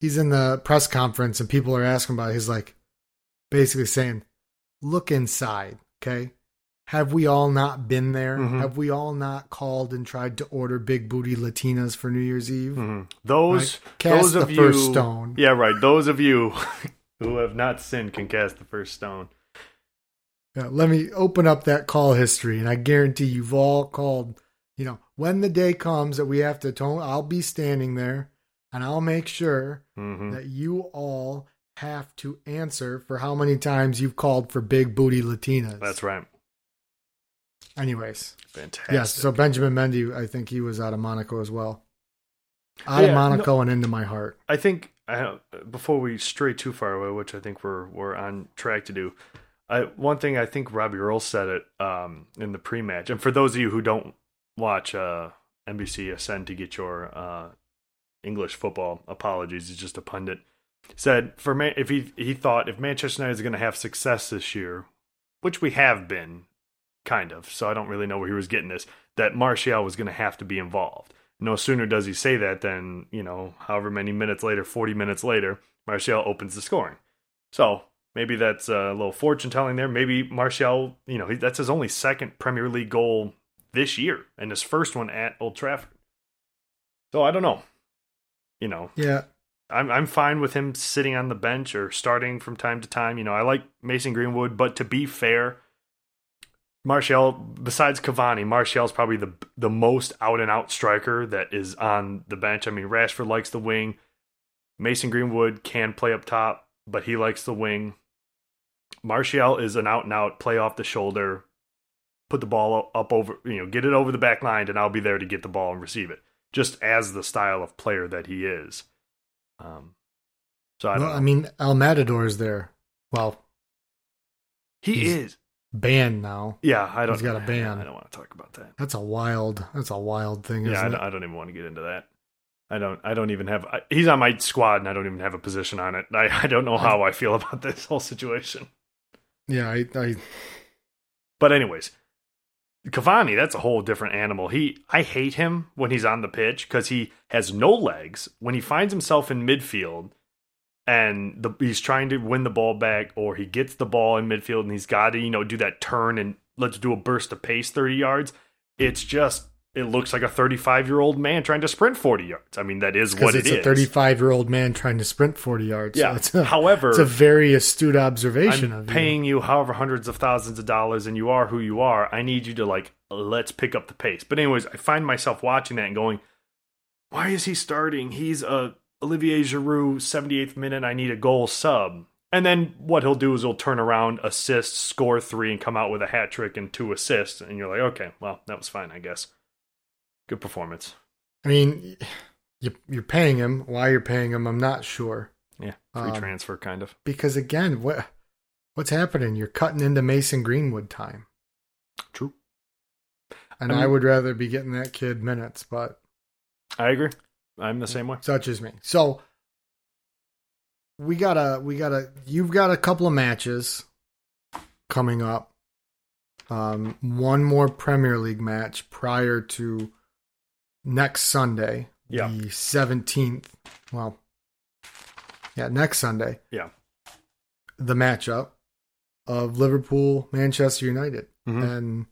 A: he's in the press conference and people are asking about it. He's like, basically saying, look inside, okay? Have we all not been there?
B: Mhm.
A: Have we all not called and tried to order big booty Latinas for New Year's Eve?
B: Mhm. those
A: Cast
B: those
A: the
B: of you,
A: first stone.
B: Yeah, right. Those of you who have not sinned can cast the first stone.
A: Yeah, let me open up that call history, and I guarantee you've all called. You know, when the day comes that we have to tone, I'll be standing there, and I'll make sure
B: hmm
A: that you all have to answer for how many times you've called for big booty Latinas.
B: That's right.
A: Anyways,
B: Fantastic.
A: yes. So Benjamin Mendy, I think he was out of Monaco as well. Out
B: Yeah,
A: of Monaco and into my heart.
B: I think I, before we stray too far away, which I think we're we're on track to do. I, one thing I think Robbie Earle said it um, in the pre-match, and for those of you who don't watch uh, NBC Ascend to get your uh, English football, apologies, he's just a pundit. Said for Man- if he he thought if Manchester United is going to have success this year, which we have been, kind of. So I don't really know where he was getting this. That Martial was going to have to be involved. No sooner does he say that than, you know, however many minutes later, 40 minutes later, Martial opens the scoring. So maybe that's a little fortune telling there. Maybe Martial, you know, that's his only second Premier League goal this year and his first one at Old Trafford. So I don't know. You know,
A: Yeah.
B: I'm I'm fine with him sitting on the bench or starting from time to time. You know, I like Mason Greenwood, but to be fair, Martial, besides Cavani, Martial's probably the the most out and out striker that is on the bench. I mean, Rashford likes the wing. Mason Greenwood can play up top, but he likes the wing. Martial is an out and out play off the shoulder, put the ball up over, you know, get it over the back line, and I'll be there to get the ball and receive it. Just as the style of player that he is. Um, so I
A: well. I mean, El Matador is there. Well,
B: he is.
A: Banned now.
B: Yeah, I don't.
A: he's got a ban.
B: I don't want to talk about that.
A: That's a wild. That's a wild thing,
B: Yeah, I don't? I don't even want to get into that. I don't. I don't even have. I, he's on my squad, and I don't even have a position on it. I, I don't know how I feel about this whole situation.
A: Yeah, I, I
B: But anyways, Cavani, that's a whole different animal. He, I hate him when he's on the pitch because he has no legs. When he finds himself in midfield and the, he's trying to win the ball back, or he gets the ball in midfield and he's got to, you know, do that turn and let's do a burst of pace thirty yards. It's just. It looks like a 35 year old man trying to sprint 40 yards. I mean, that is what it
A: it's a 35 year old man trying to sprint 40 yards.
B: Yeah.
A: So it's a,
B: However,
A: it's a very astute observation
B: I'm
A: of
B: paying you however hundreds of thousands of dollars and you are who you are. I need you to like let's pick up the pace. But anyways, I find myself watching that and going, why is he starting? He's a Olivier Giroud 78th minute. I need a goal sub. And then what he'll do is he'll turn around, assist, score three, and come out with a hat trick and two assists. And you're like, okay, well, that was fine, I guess. Good performance.
A: I mean, you, you're paying him. Why you're paying him, I'm not sure.
B: Yeah, free
A: Um,
B: transfer, kind of.
A: Because again, what what's happening? You're cutting into Mason Greenwood time,
B: True.
A: and
B: I
A: I, would rather be getting that kid minutes, but
B: I agree. I'm the same way.
A: such as me. So we gotta we gotta you've got a couple of matches coming up. Um, one more Premier League match prior to next Sunday,
B: Yeah.
A: the 17th. Well, yeah, next Sunday,
B: Yeah.
A: the matchup of Liverpool Manchester United.
B: Mhm.
A: And,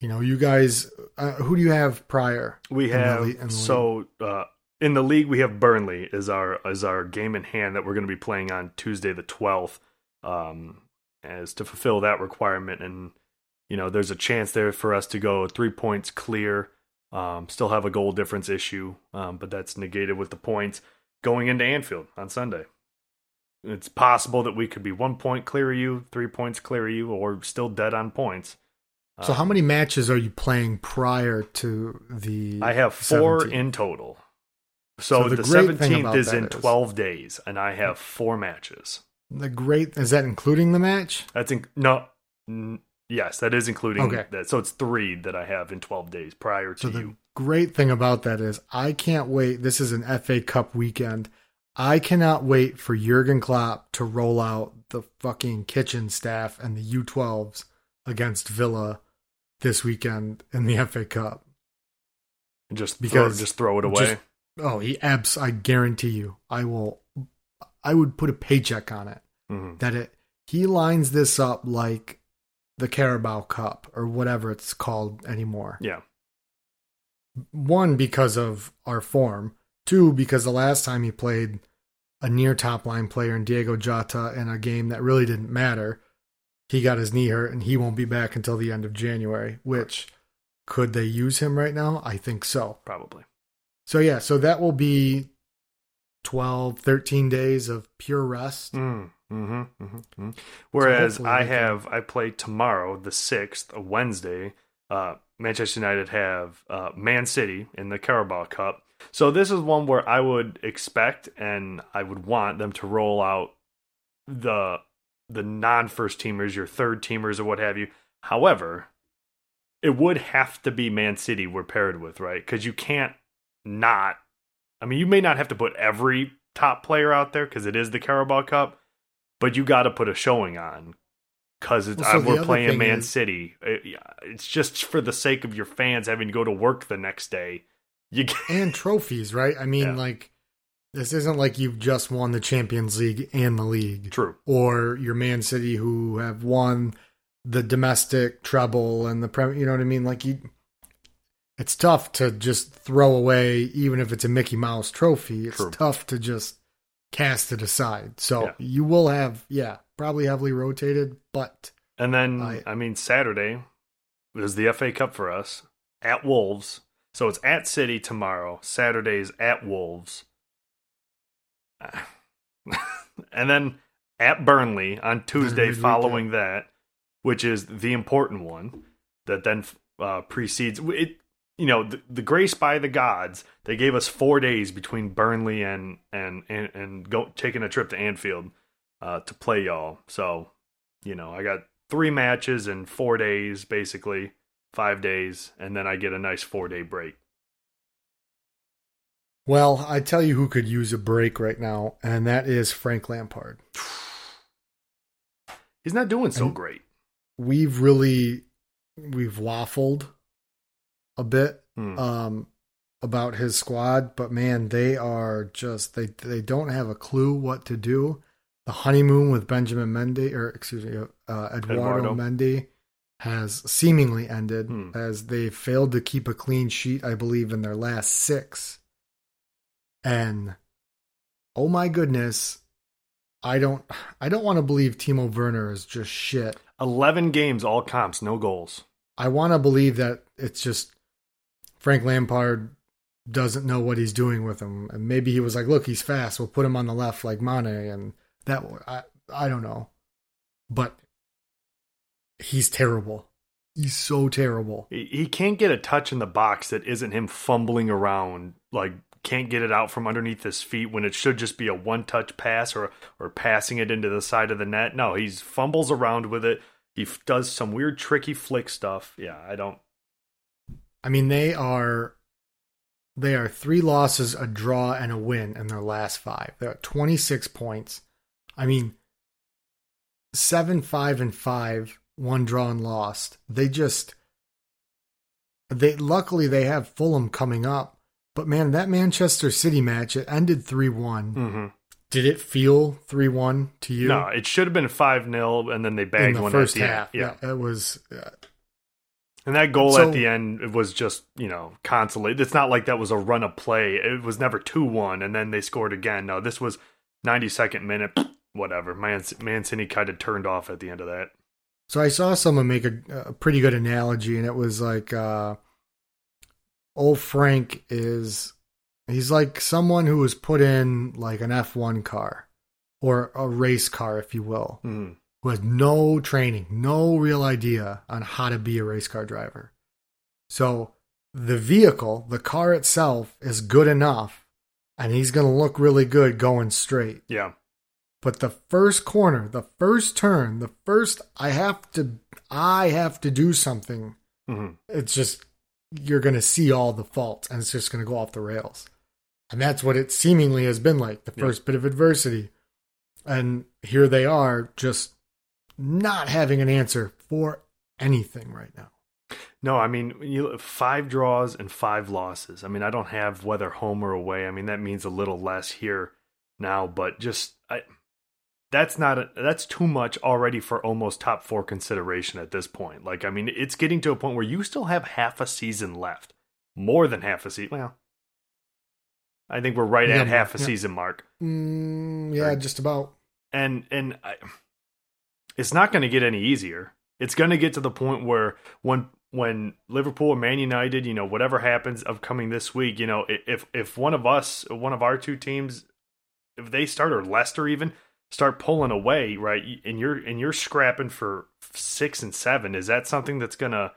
A: you know, you guys, uh, who do you have prior?
B: We
A: in the
B: have
A: in the
B: so uh, in the league we have Burnley is our is our game in hand that we're going to be playing on Tuesday the twelfth, um, as to fulfill that requirement. And you know, there's a chance there for us to go three points clear. Um, still have a goal difference issue, um, but that's negated with the points going into Anfield on Sunday. It's possible that we could be one point clear of you, three points clear of you, or still dead on points.
A: So, how
B: Um,
A: many matches are you playing prior to the?
B: I have four
A: 17th?
B: in total. So,
A: So the
B: the
A: great thing
B: seventeenth is in
A: is-
B: twelve days, and I have four matches.
A: The great is that including the match?
B: That's in, no, n- yes, that is including
A: Okay.
B: that. So it's three that I have in twelve days prior to
A: So the
B: you.
A: great thing about that is I can't wait. This is an FA Cup weekend. I cannot wait for Jurgen Klopp to roll out the fucking kitchen staff and the U12s against Villa this weekend in the FA Cup.
B: Just
A: because
B: throw, just throw it away.
A: just- Oh, he abs I guarantee you. I will I would put a paycheck on it.
B: Mhm.
A: that it he lines this up like the Carabao Cup or whatever it's called anymore.
B: Yeah,
A: One because of our form, two because the last time he played a near top line player in Diego Jota in a game that really didn't matter, he got his knee hurt and he won't be back until the end of January, which could they use him right now? I think so.
B: probably.
A: So yeah, so that will be 12 13 days of pure rest.
B: Mm, hmm hmm hmm Whereas
A: hopefully
B: I
A: can-
B: have, I play tomorrow, the sixth, a Wednesday. Uh, Manchester United have uh, Man City in the Carabao Cup. So this is one where I would expect and I would want them to roll out the the non first teamers, your third teamers, or what have you. However, it would have to be Man City we're paired with, right? Because you can't not. I mean, you may not have to put every top player out there because it is the Carabao Cup, but you got to put a showing on because
A: Well, so
B: we're playing Man
A: is-
B: City. Uh, it- it's just for the sake of your fans having to go to work the next day. You get,
A: and trophies, right? I mean,
B: Yeah.
A: like this isn't like you've just won the Champions League and the league,
B: true.
A: or your Man City who have won the domestic treble and the Premier. You know what I mean? Like you, it's tough to just throw away, even if it's a Mickey Mouse trophy. It's
B: True.
A: tough to just cast it aside. So
B: Yeah.
A: you will have, yeah, probably heavily rotated, but
B: And then,
A: I-
B: I, mean, Saturday is the FA Cup for us at Wolves. So it's at City tomorrow. Saturday's at Wolves. and then at Burnley on Tuesday following that, which is the important one that then uh, precedes it. You know, the, the grace by the gods. They gave us four days between Burnley and and and, and go taking a trip to Anfield uh, to play y'all. So, you know, I got three matches in four days, basically five days, and then I get a nice four day break.
A: Well, I tell you who could use a break right now, and that is Frank Lampard.
B: He's not doing so
A: And-
B: great.
A: we've really we've waffled a bit
B: Hmm.
A: um about his squad but man they are just they they don't have a clue what to do the honeymoon with benjamin mendy or excuse me uh, eduardo,
B: Eduardo.
A: mendy has seemingly ended
B: Hmm.
A: as they failed to keep a clean sheet i believe in their last six and oh my goodness i don't i don't want to believe timo werner is just shit
B: 11 games, all comps, no goals.
A: I want to believe that it's just Frank Lampard doesn't know what he's doing with him, and maybe he was like, "Look, he's fast. We'll put him on the left like Mane," and that I I don't know, but he's terrible. He's so terrible.
B: He, he can't get a touch in the box that isn't him fumbling around, like can't get it out from underneath his feet when it should just be a one touch pass or or passing it into the side of the net. No, he fumbles around with it. He f- does some weird tricky flick stuff. Yeah, I don't.
A: I mean, they are they are three losses, a draw, and a win in their last five. They're at twenty six points. I mean, seven, five, and five, one draw and lost. They just They luckily they have Fulham coming up, but man, that Manchester City match it ended three one.
B: Mm-hmm.
A: Did it feel three one to you?
B: No, it should have been five 0 and then they bagged
A: the
B: one
A: first
B: at the
A: half.
B: Yeah.
A: yeah, it was. Uh,
B: And that goal
A: So-
B: at the end it was just, you know, consolate. It's not like that was a run of play. It was never 2 1, and then they scored again. No, this was 92nd minute, whatever. Man, Man City kind of turned off at the end of that.
A: So I saw someone make a, a pretty good analogy, and it was like, uh, old Frank is he's like someone who was put in like an F one car or a race car, if you will,
B: Mm.
A: who has no training, no real idea on how to be a race car driver. So the vehicle, the car itself, is good enough, and he's going to look really good going straight.
B: Yeah.
A: But the first corner, the first turn, the first I have to I have to do something.
B: hmm
A: It's just you're going to see all the faults and it's just going to go off the rails. And that's what it seemingly has been like the first bit of adversity. And here they are just not having an answer for anything right now.
B: No, I mean, you five draws and five losses. I mean, I don't have whether home or away. I mean, that means a little less here now, but just I that's not a, that's too much already for almost top 4 consideration at this point. Like, I mean, it's getting to a point where you still have half a season left. More than half a season. Well, I think we're right
A: Yeah,
B: at half a
A: yeah.
B: season mark.
A: Mm, yeah,
B: Right.
A: just about.
B: and and I, it's not going to get any easier. It's going to get to the point where when when Liverpool or Man United, you know, whatever happens upcoming this week, you know, if if one of us, one of our two teams, if they start or Leicester even start pulling away, right, and you're and you're scrapping for six and seven, is that something that's going to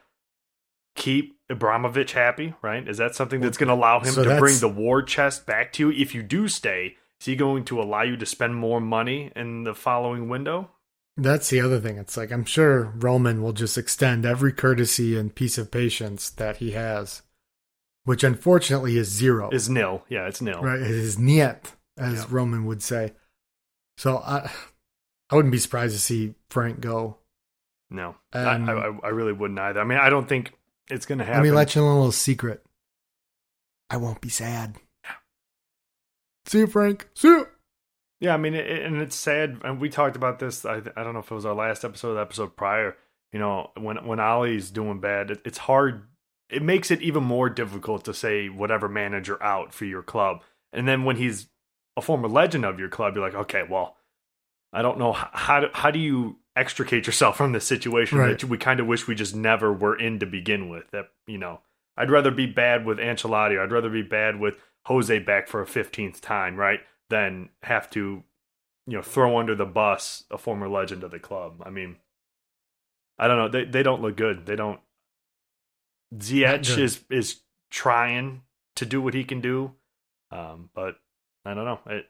B: keep Abramovich happy? Right? Is that something that's going to allow him
A: So
B: to bring the war chest back to you if you do stay? Is he going to allow you to spend more money in the following window?
A: That's the other thing. It's like I'm sure Roman will just extend every courtesy and piece of patience that he has, which unfortunately is zero.
B: Is nil? Yeah, it's nil.
A: right? It is niet, as. Roman would say. So I, I wouldn't be surprised to see Frank go.
B: No,
A: Um,
B: I, I, I really wouldn't either. I mean, I don't think it's going to happen.
A: Let me let you in a little secret. I won't be sad. See you, Frank. See you.
B: Yeah, I mean, it, and it's sad. And we talked about this. I, I don't know if it was our last episode, or the episode prior. You know, when when Ole's doing bad, it, it's hard. It makes it even more difficult to say whatever manager out for your club. And then when he's a former legend of your club, you're like, okay, well, I don't know how do, how do you extricate yourself from this situation
A: Right.
B: that we kind of wish we just never were in to begin with. That you know, I'd rather be bad with Ancelotti. Or I'd rather be bad with Jose back for a fifteenth time, right? Than have to, you know, throw under the bus a former legend of the club. I mean, I don't know. They they don't look good. They don't. Ziyech is is trying to do what he can do, um, but I don't know. It,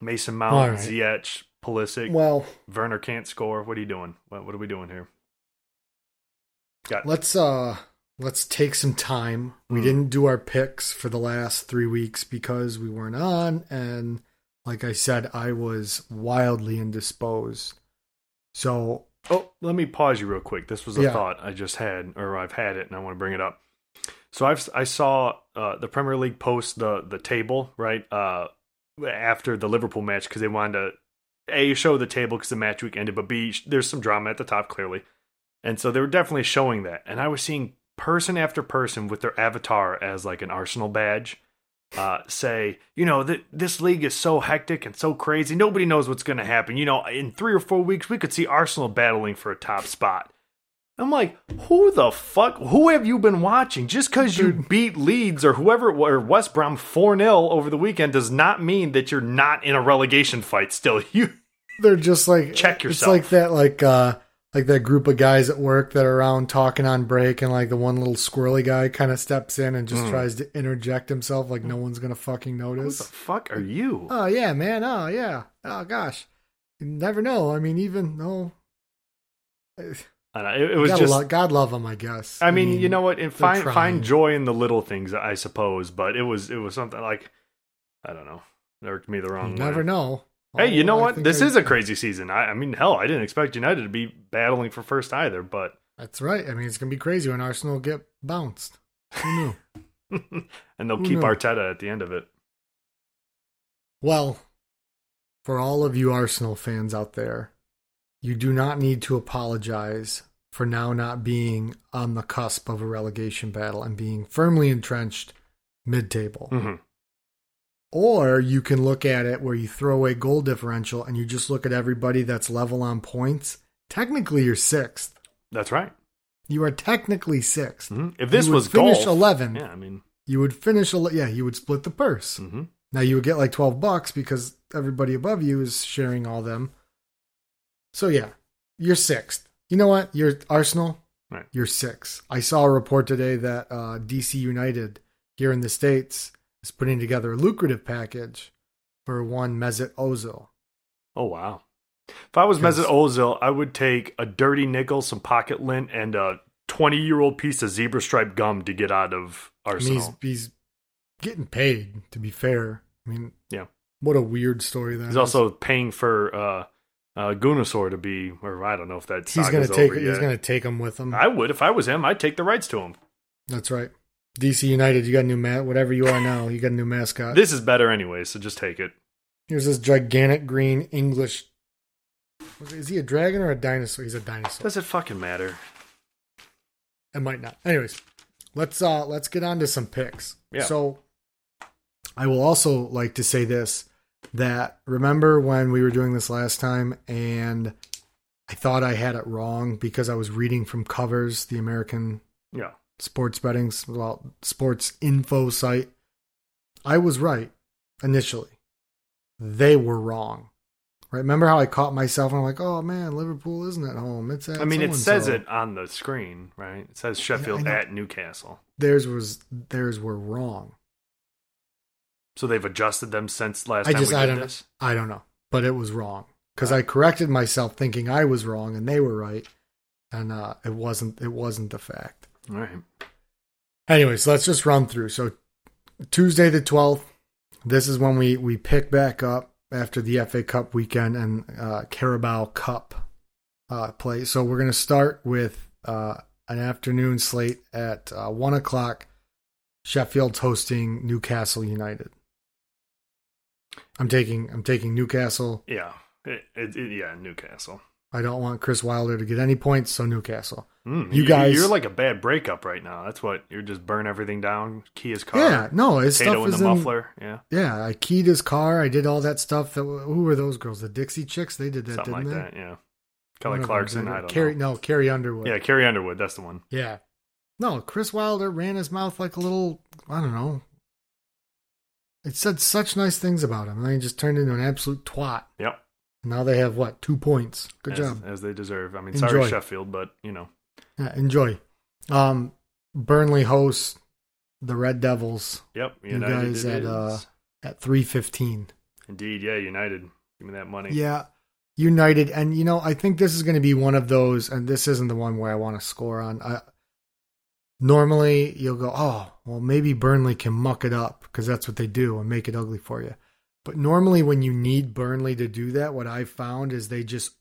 B: Mason Mount,
A: All right.
B: Ziyech, Pulisic,
A: Well,
B: Werner can't score. What are you doing? What, what are we doing here? Got
A: let's uh let's take some time. We
B: Mhm.
A: didn't do our picks for the last three weeks because we weren't on, and like I said, I was wildly indisposed. So
B: Oh, let me pause you real quick. This was a
A: Yeah.
B: thought I just had, or I've had it, and I want to bring it up. So I've I saw uh, the Premier League post the the table right uh, after the Liverpool match because they wanted to a show the table because the match week ended, but b there's some drama at the top clearly, and so they were definitely showing that. And I was seeing person after person with their avatar as like an Arsenal badge. Uh, say, you know, that this league is so hectic and so crazy. Nobody knows what's going to happen. You know, in three or four weeks, we could see Arsenal battling for a top spot. I'm like, who the fuck? Who have you been watching? Just because you beat Leeds or whoever or West Brom 4 0 over the weekend does not mean that you're not in a relegation fight still. You
A: they're just like
B: Check yourself.
A: It's like that, like uh, like that group of guys at work that are around talking on break, and like the one little squirrely guy kind of steps in and just
B: Mm.
A: tries to interject himself, like no one's gonna fucking notice.
B: who the fuck are you?
A: Oh yeah, man. Oh yeah. Oh gosh. You never know. I mean, even no.
B: I don't know, it, it was
A: God,
B: just.
A: lo- God love him, I guess.
B: I mean, you know what? And find
A: trying.
B: find joy in the little things, I suppose. But it was it was something like I don't know. It irked me the
A: You
B: wrong way.
A: never know.
B: Hey, you know
A: I
B: what? This
A: I-
B: is a crazy season. I, I mean, hell, I didn't expect United to be battling for first either, but
A: That's right. I mean, it's gonna be crazy when Arsenal get bounced. Who knew?
B: and they'll
A: Who
B: keep
A: knew?
B: Arteta at the end of it.
A: Well, for all of you Arsenal fans out there, you do not need to apologize for now not being on the cusp of a relegation battle and being firmly entrenched mid table.
B: hmm
A: Or you can look at it where you throw away goal differential and you just look at everybody that's level on points. Technically, you're sixth.
B: That's right.
A: You are technically 6th
B: Mhm. If this was
A: finish 11.
B: yeah, I mean,
A: You would finish, ele- yeah, you would split the purse.
B: hmm
A: Now you would get like 12 bucks because everybody above you is sharing all them. So yeah, you're sixth. You know what? You're Arsenal.
B: Right.
A: You're six. I saw a report today that uh, DC United here in the States is putting together a lucrative package for one Mesut Ozil.
B: oh wow. If I was Mesut Ozil, I would take a dirty nickel, some pocket lint, and a twenty-year-old piece of zebra stripe gum to get out of
A: I mean,
B: Arsenal.
A: he's, he's getting paid, to be fair. I mean,
B: Yeah.
A: What a weird story that
B: He's
A: is.
B: also paying for uh, uh, Gunasaur to be, or I don't know if that's
A: he's gonna take
B: over
A: he's gonna take him with him.
B: I would if I was him. I'd take the rights to him.
A: That's right. DC United, you got a new mat. Whatever you are now, you got a new mascot.
B: This is better anyway, so just take it.
A: Here's this gigantic green English. Is he a dragon or a dinosaur? He's a dinosaur.
B: Does it fucking matter?
A: It might not. Anyways, let's uh let's get on to some picks.
B: Yeah.
A: So I will also like to say this that remember when we were doing this last time and I thought I had it wrong because I was reading from covers the American
B: Yeah.
A: sports betting well sports info site. I was right initially. They were wrong. Right? Remember how I caught myself and I'm like, oh man, Liverpool isn't at home. It's at
B: I mean, it
A: so-and-so."
B: says it on the screen, right? It says Sheffield
A: know.
B: at Newcastle.
A: Theirs was theirs were wrong.
B: So they've adjusted them since last
A: I
B: time
A: just
B: we
A: I
B: did
A: don't
B: this.
A: I don't know, but it was wrong because I corrected myself thinking I was wrong and they were right, and uh, it wasn't it wasn't the fact.
B: All right.
A: Anyways, let's just run through. So Tuesday the twelfth, this is when we we pick back up after the FA Cup weekend and uh, Carabao Cup uh, play. So we're gonna start with uh, an afternoon slate at uh, one o'clock. Sheffield's hosting Newcastle United. I'm taking I'm taking Newcastle.
B: Yeah. It, it, it- yeah, Newcastle.
A: I don't want Chris Wilder to get any points, so Newcastle.
B: Mm,
A: You guys-
B: you're like a bad breakup right now. That's what you're just burn everything down. Key his car.
A: Yeah, no, his
B: Potato
A: stuff
B: in
A: is
B: the
A: in,
B: muffler. Yeah,
A: Yeah, I keyed his car. I did all that stuff. That who were those girls? The Dixie Chicks. They did that,
B: something like
A: didn't they?
B: that. Yeah, Kelly Clarkson. I don't
A: Carrie,
B: know.
A: No, Carrie Underwood.
B: Yeah, Carrie Underwood. That's the one.
A: yeah. No, Chris Wilder ran his mouth like a little. I don't know. It said such nice things about him, and then he just turned into an absolute twat.
B: Yep.
A: Now they have what two points? Good
B: as,
A: job.
B: as they deserve. I mean,
A: Enjoy.
B: sorry Sheffield, but you know,
A: Yeah, enjoy. Um, Burnley hosts the Red Devils
B: yep.
A: You
B: United
A: guys at,
B: is.
A: uh, at three fifteen.
B: Indeed, yeah. United. Give me that money.
A: Yeah. United. And, you know, I think this is going to be one of those, and this isn't the one where I want to score on. I, normally, you'll go, oh, well, maybe Burnley can muck it up because that's what they do and make it ugly for you. But normally, when you need Burnley to do that, what I've found is they just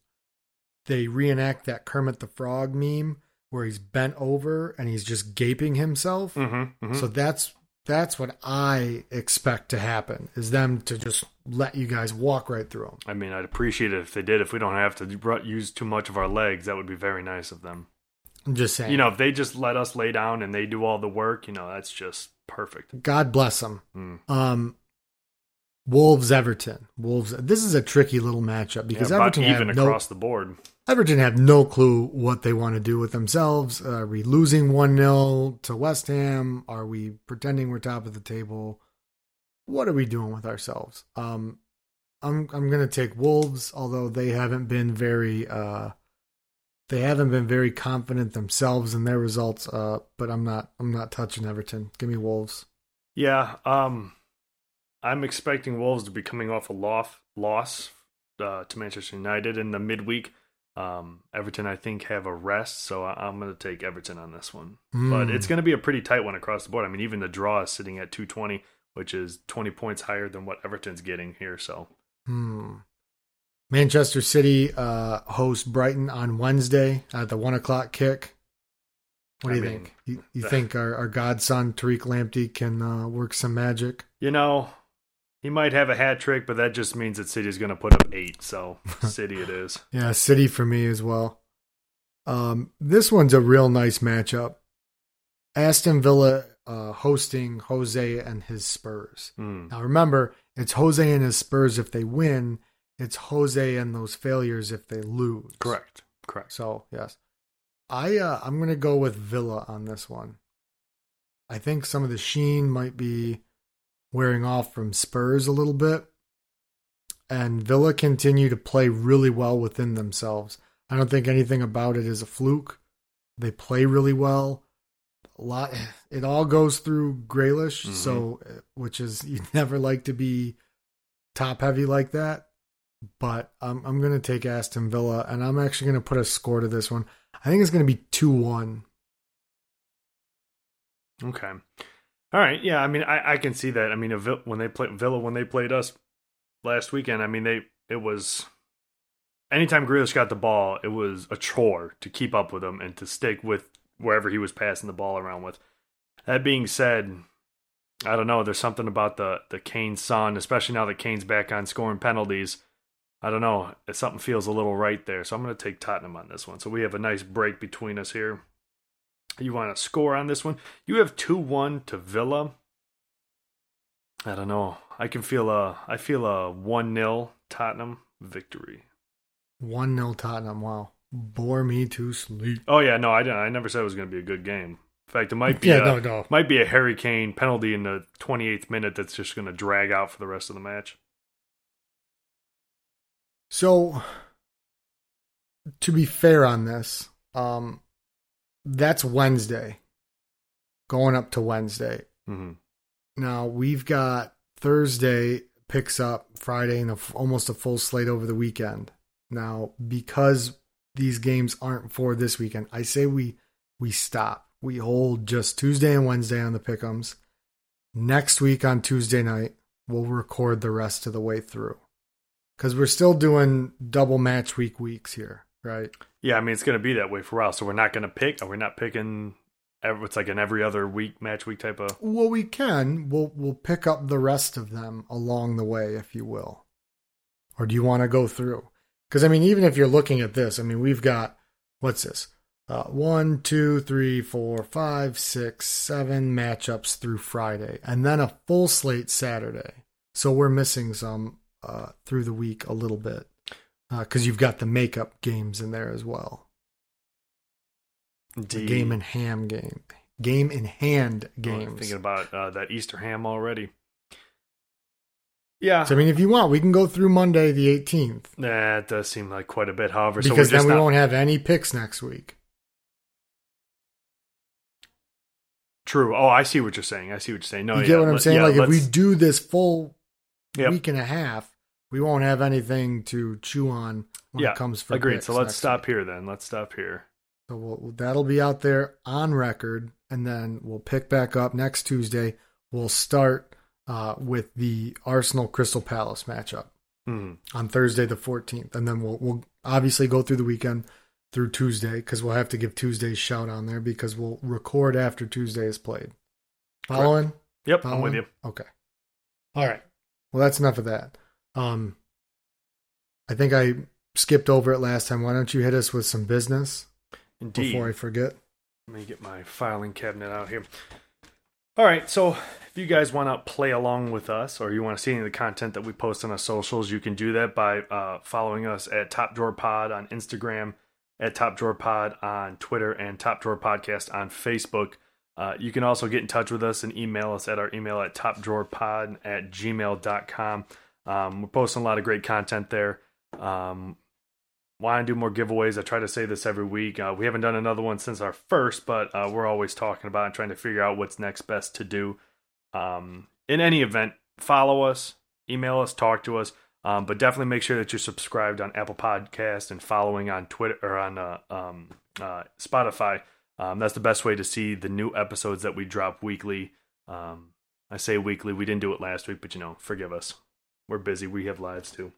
A: they reenact that Kermit the Frog meme where he's bent over and he's just gaping himself.
B: Mm-hmm,
A: So that's that's what I expect to happen is them to just let you guys walk right through them.
B: I mean, I'd appreciate it if they did. If we don't have to use too much of our legs, that would be very nice of them.
A: I'm just saying.
B: You know, if they just let us lay down and they do all the work, you know, that's just perfect.
A: God bless them.
B: Mm.
A: Um, Wolves Everton. Wolves. This is a tricky little matchup because
B: yeah,
A: Everton
B: even
A: have no
B: across the board.
A: Everton have no clue what they want to do with themselves. Are we losing one 0 to West Ham? Are we pretending we're top of the table? What are we doing with ourselves? Um, I'm I'm gonna take Wolves, although they haven't been very uh, they haven't been very confident themselves in their results. Uh, but I'm not I'm not touching Everton. Give me Wolves.
B: Yeah, um, I'm expecting Wolves to be coming off a loss loss uh, to Manchester United in the midweek. Um, Everton, I think, have a rest, so I- I'm going to take Everton on this one. But
A: Mm.
B: it's going to be a pretty tight one across the board. I mean, even the draw is sitting at 220, which is 20 points higher than what Everton's getting here. So
A: Hmm. Manchester City uh, host Brighton on Wednesday at the one o'clock kick. What do
B: I
A: you
B: mean,
A: think? You, you think our, our godson Tariq Lamptey can uh, work some magic?
B: You know, he might have a hat trick, but that just means that City's going to put up eight. So City it is.
A: Yeah, City for me as well. Um, this one's a real nice matchup. Aston Villa uh, hosting Jose and his Spurs.
B: Mm.
A: Now remember, it's Jose and his Spurs if they win. It's Jose and those failures if they lose.
B: Correct. Correct.
A: So yes, I uh, I'm gonna go with Villa on this one. I think some of the sheen might be wearing off from Spurs a little bit, and Villa continue to play really well within themselves. I don't think anything about it is a fluke. They play really well. A lot. It all goes through Grealish,
B: Mhm.
A: so which is you never like to be top heavy like that. But I'm I'm gonna take Aston Villa, and I'm actually gonna put a score to this one. I think it's gonna be two one.
B: Okay. All right. Yeah. I mean, I, I can see that. I mean, a Vill- when they played Villa, when they played us last weekend, I mean, they it was anytime Grealish got the ball, it was a chore to keep up with him and to stick with wherever he was passing the ball around with. That being said, I don't know. There's something about the the Kane son, especially now that Kane's back on scoring penalties. I don't know. Something feels a little right there. So I'm going to take Tottenham on this one. So we have a nice break between us here. You want to score on this one? You have 2 1 to Villa. I don't know. I can feel a I feel a 1 0 Tottenham victory.
A: One 0 Tottenham. Wow, bore me to sleep.
B: Oh yeah, no, I didn't. I never said it was going to be a good game. In fact, it might be
A: Yeah,
B: a,
A: no, no.
B: might be a Harry Kane penalty in the 28th minute that's just going to drag out for the rest of the match.
A: So, to be fair on this, um, that's Wednesday, going up to Wednesday.
B: hmm
A: Now we've got Thursday picks up Friday and a almost a full slate over the weekend. Now because these games aren't for this weekend, I say we we stop. We hold just Tuesday and Wednesday on the pickums. Next week on Tuesday night, we'll record the rest of the way through. Cuz we're still doing double match week weeks here, right?
B: Yeah, I mean it's going to be that way for a while. So we're not going to pick. We're not picking. It's like an every other week match week type of.
A: Well, we can. We'll we'll pick up the rest of them along the way, if you will. Or do you want to go through? Because I mean, even if you're looking at this, I mean, we've got what's this? Uh, one, two, three, four, five, six, seven matchups through Friday, and then a full slate Saturday. So we're missing some uh, through the week a little bit because you've got the makeup games in there as well. The game in ham game, game in hand
B: Oh, I'm thinking about uh, that Easter ham already. Yeah,
A: So I mean, if you want, we can go through Monday the 18th
B: That does seem like quite a bit. However, so
A: because
B: just
A: then we
B: not,
A: won't have any picks next week.
B: true. Oh, I see what you're saying. I see what you're saying. No,
A: you
B: yeah,
A: get what I'm
B: let-
A: saying?
B: yeah,
A: like if we do this full
B: Yep.
A: week and a half, we won't have anything to chew on when
B: yeah,
A: it comes for
B: agreed. So let's stop
A: week.
B: here then. Let's stop here.
A: So we'll, that'll be out there on record, and then we'll pick back up next Tuesday. We'll start uh, with the Arsenal Crystal Palace matchup.
B: Hmm.
A: on Thursday the 14th, and then we'll we'll obviously go through the weekend through Tuesday because we'll have to give Tuesday's shout on there because we'll record after Tuesday is played. Following?
B: Yep, I'm with you.
A: Okay. All right. Well, that's enough of that. Um, I think I skipped over it last time. Why don't you hit us with some business
B: Indeed.
A: before I forget?
B: Let me get my filing cabinet out here. All right, so if you guys want to play along with us or you want to see any of the content that we post on our socials, you can do that by uh, following us at Top Drawer Pod on Instagram, at Top Drawer Pod on Twitter, and Top Drawer Podcast on Facebook. Uh, you can also get in touch with us and email us at our email at topdrawerpod at gmail.com. Um, we're posting a lot of great content there. Um, want to do more giveaways. I try to say this every week. Uh, we haven't done another one since our first, but uh, we're always talking about and trying to figure out what's next best to do. Um, in any event, follow us, email us, talk to us, um, but definitely make sure that you're subscribed on Apple Podcast and following on Twitter or on uh, um, uh, Spotify. Um, that's the best way to see the new episodes that we drop weekly. Um, I say weekly. We didn't do it last week, but you know, forgive us. We're busy. We have lives too.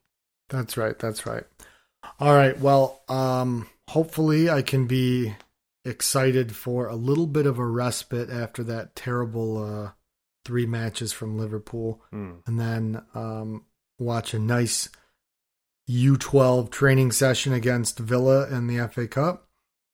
A: That's right. That's right. All right. Well, um, hopefully I can be excited for a little bit of a respite after that terrible uh, three matches from Liverpool,
B: Mm.
A: and then um, watch a nice U12 training session against Villa in the FA Cup,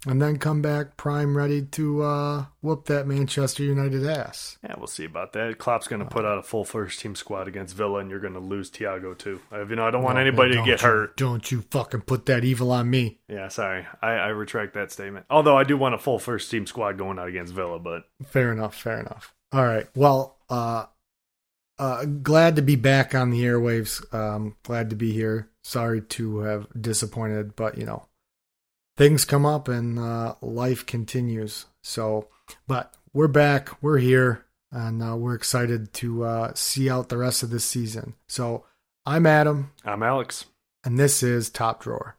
A: and then come back prime ready to uh, whoop that Manchester United ass.
B: Yeah, we'll see about that. Klopp's going to put out a full first team squad against Villa, and you're going to lose Thiago too. Uh, you know, I don't want
A: Oh,
B: anybody
A: man,
B: to get
A: you-
B: hurt.
A: Don't you fucking put that evil on me.
B: Yeah, sorry, I, I retract that statement. Although I do want a full first team squad going out against Villa, but
A: Fair enough. Fair enough. All right. Well, uh, uh, glad to be back on the airwaves. Um, glad to be here. Sorry to have disappointed, but you know, things come up and uh, life continues. So, but we're back. We're here, and uh, we're excited to uh, see out the rest of this season. So, I'm Adam,
B: I'm Alex.
A: and this is Top Drawer.